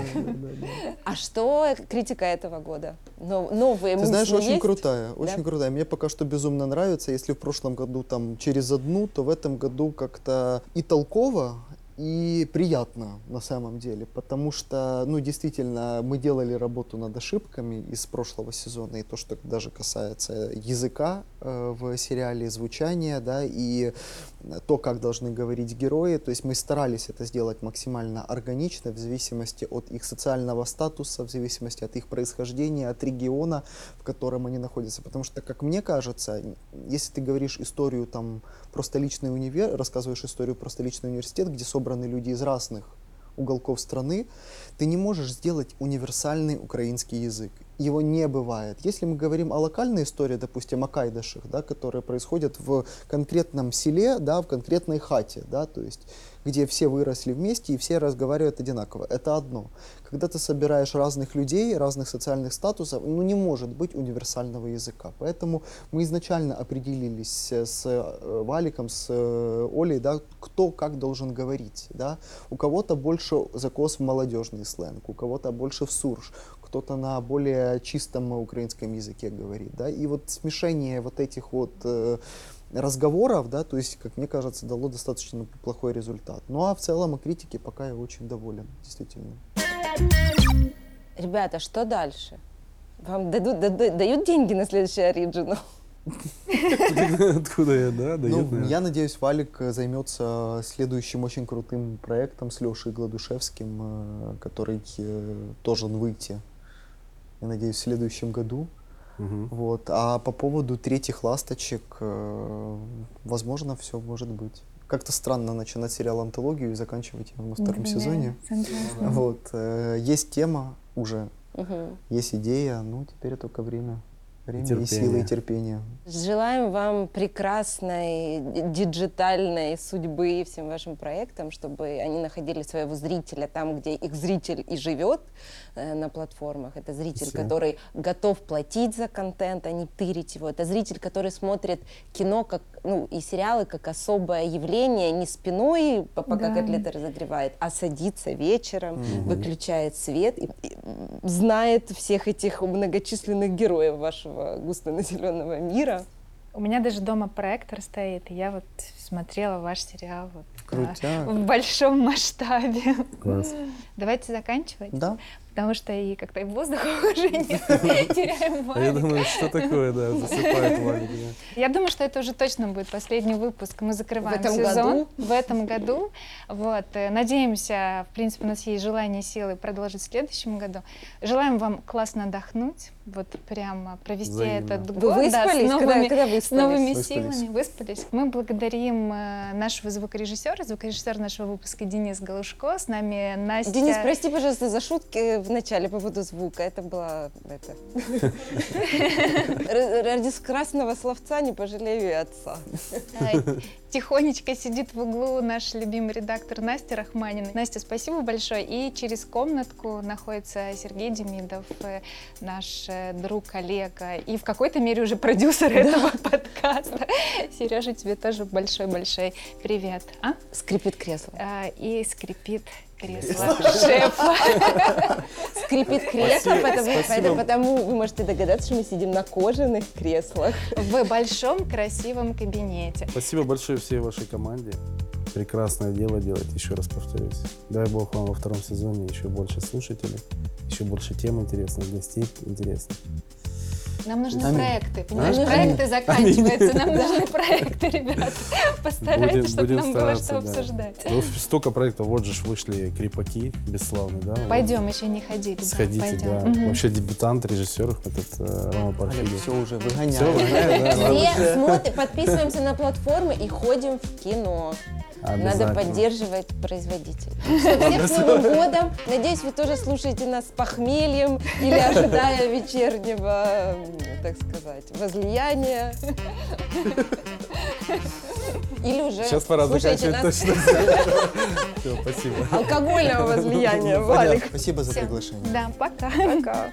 А что критика этого года? Но- Новые Ты мысли знаешь, очень есть? крутая, очень Да. крутая. Мне пока что безумно нравится. Если в прошлом году там через одну, то в этом году как-то и толково, и приятно на самом деле, потому что, ну, действительно, мы делали работу над ошибками из прошлого сезона, и то, что даже касается языка э, в сериале, звучания, да, и то, как должны говорить герои, то есть мы старались это сделать максимально органично в зависимости от их социального статуса, в зависимости от их происхождения, от региона, в котором они находятся. Потому что, как мне кажется, если ты говоришь историю там про столичный универ, рассказываешь историю про столичный университет, где собраны люди из разных уголков страны, ты не можешь сделать универсальный украинский язык. Его не бывает. Если мы говорим о локальной истории, допустим, о кайдашах, да, которые происходят в конкретном селе, да, в конкретной хате, да, то есть где все выросли вместе и все разговаривают одинаково. Это одно. Когда ты собираешь разных людей, разных социальных статусов, ну не может быть универсального языка. Поэтому мы изначально определились с э, Валиком, с э, Олей, да, кто как должен говорить. Да? У кого-то больше закос в молодежный сленг, у кого-то больше в сурж, кто-то на более чистом украинском языке говорит. Да? И вот смешение вот этих вот э, разговоров, да, то есть, как мне кажется, дало достаточно плохой результат. Ну а в целом о критике пока я очень доволен, действительно. Ребята, что дальше? Вам дадут, дадут- дают деньги на следующий оригинал? Откуда я, да, Ну, дают, наверное. я надеюсь, Валик э, займется следующим очень крутым проектом с Лешей Гладушевским, э, который э, должен выйти, я надеюсь, в следующем году. Мгм. Вот. А по поводу третьих ласточек, э, возможно, все может быть. Как-то странно начинать сериал антологию и заканчивать его на втором Да, сезоне. согласна. Вот. э, Есть тема уже, Мгм. есть идея, ну теперь только время. Время и терпение. силы, и терпение. Желаем вам прекрасной ди- диджитальной судьбы всем вашим проектам, чтобы они находили своего зрителя там, где их зритель и живет э, на платформах. Это зритель, Спасибо. который готов платить за контент, а не тырить его. Это зритель, который смотрит кино как, ну, и сериалы как особое явление, не спиной, по- пока Да. котлета разогревает, а садится вечером, выключает свет и, и, знает всех этих многочисленных героев вашего густонаселенного мира. У меня даже дома проектор стоит, и я вот смотрела ваш сериал вот, да, Крутяк. в большом масштабе. Класс. Давайте заканчивать, Да? потому что и как-то и воздуха уже нет, теряем А я думаю, что такое, да, засыпает. Я думаю, что это уже точно будет последний выпуск. Мы закрываем В этом сезон году? в этом году. Вот. Надеемся, в принципе, у нас есть желание силы продолжить в следующем году. Желаем вам классно отдохнуть, вот прямо провести Взаимно. этот Вы год да, с выспались? Когда, новыми, когда с выспались? новыми Выспались. силами, выспались. Мы благодарим э, нашего звукорежиссера, звукорежиссер нашего выпуска Денис Галушко. С нами Настя. Денис, прости, пожалуйста, за шутки в начале по поводу звука. Это было... Это... Ради красного словца не пожалею и отца. Тихонечко сидит в углу наш любимый редактор Настя Рахманина. Настя, спасибо большое. И через комнатку находится Сергей Демидов, э, наш э, друг, коллега и в какой-то мере уже продюсер этого подкаста. Сережа, тебе тоже большой-большой привет. А? Скрипит кресло. А, И скрипит кресло шефа. Скрипит кресло, поэтому- потому вы можете догадаться, что мы сидим на кожаных креслах. В большом красивом кабинете. Спасибо большое всей вашей команде. Прекрасное дело делать, еще раз повторюсь. Дай бог вам во втором сезоне еще больше слушателей, еще больше тем интересных, гостей интересных. Нам нужны Аминь. проекты, понимаешь? Аминь. Проекты заканчиваются, нам нужны проекты, ребята. Постарайтесь, Будем- чтобы будем нам было что да. обсуждать. Ну, столько проектов, вот же вышли крепаки бесславные, да? Пойдем, еще не ходили. Сходите, пойдем. да. Вообще дебютант, режиссер этот э, Рома Парфилев. все уже да, ладно. Все смотрим, подписываемся на платформы и ходим в кино. Надо поддерживать производителей. Всех с Новым годом. Надеюсь, вы тоже слушаете нас с похмельем или ожидая вечернего, так сказать, возлияния. Или уже Сейчас пора заканчивать нас точно. Все, спасибо. алкогольного возлияния. Валик. Спасибо за приглашение. Да, пока. Пока.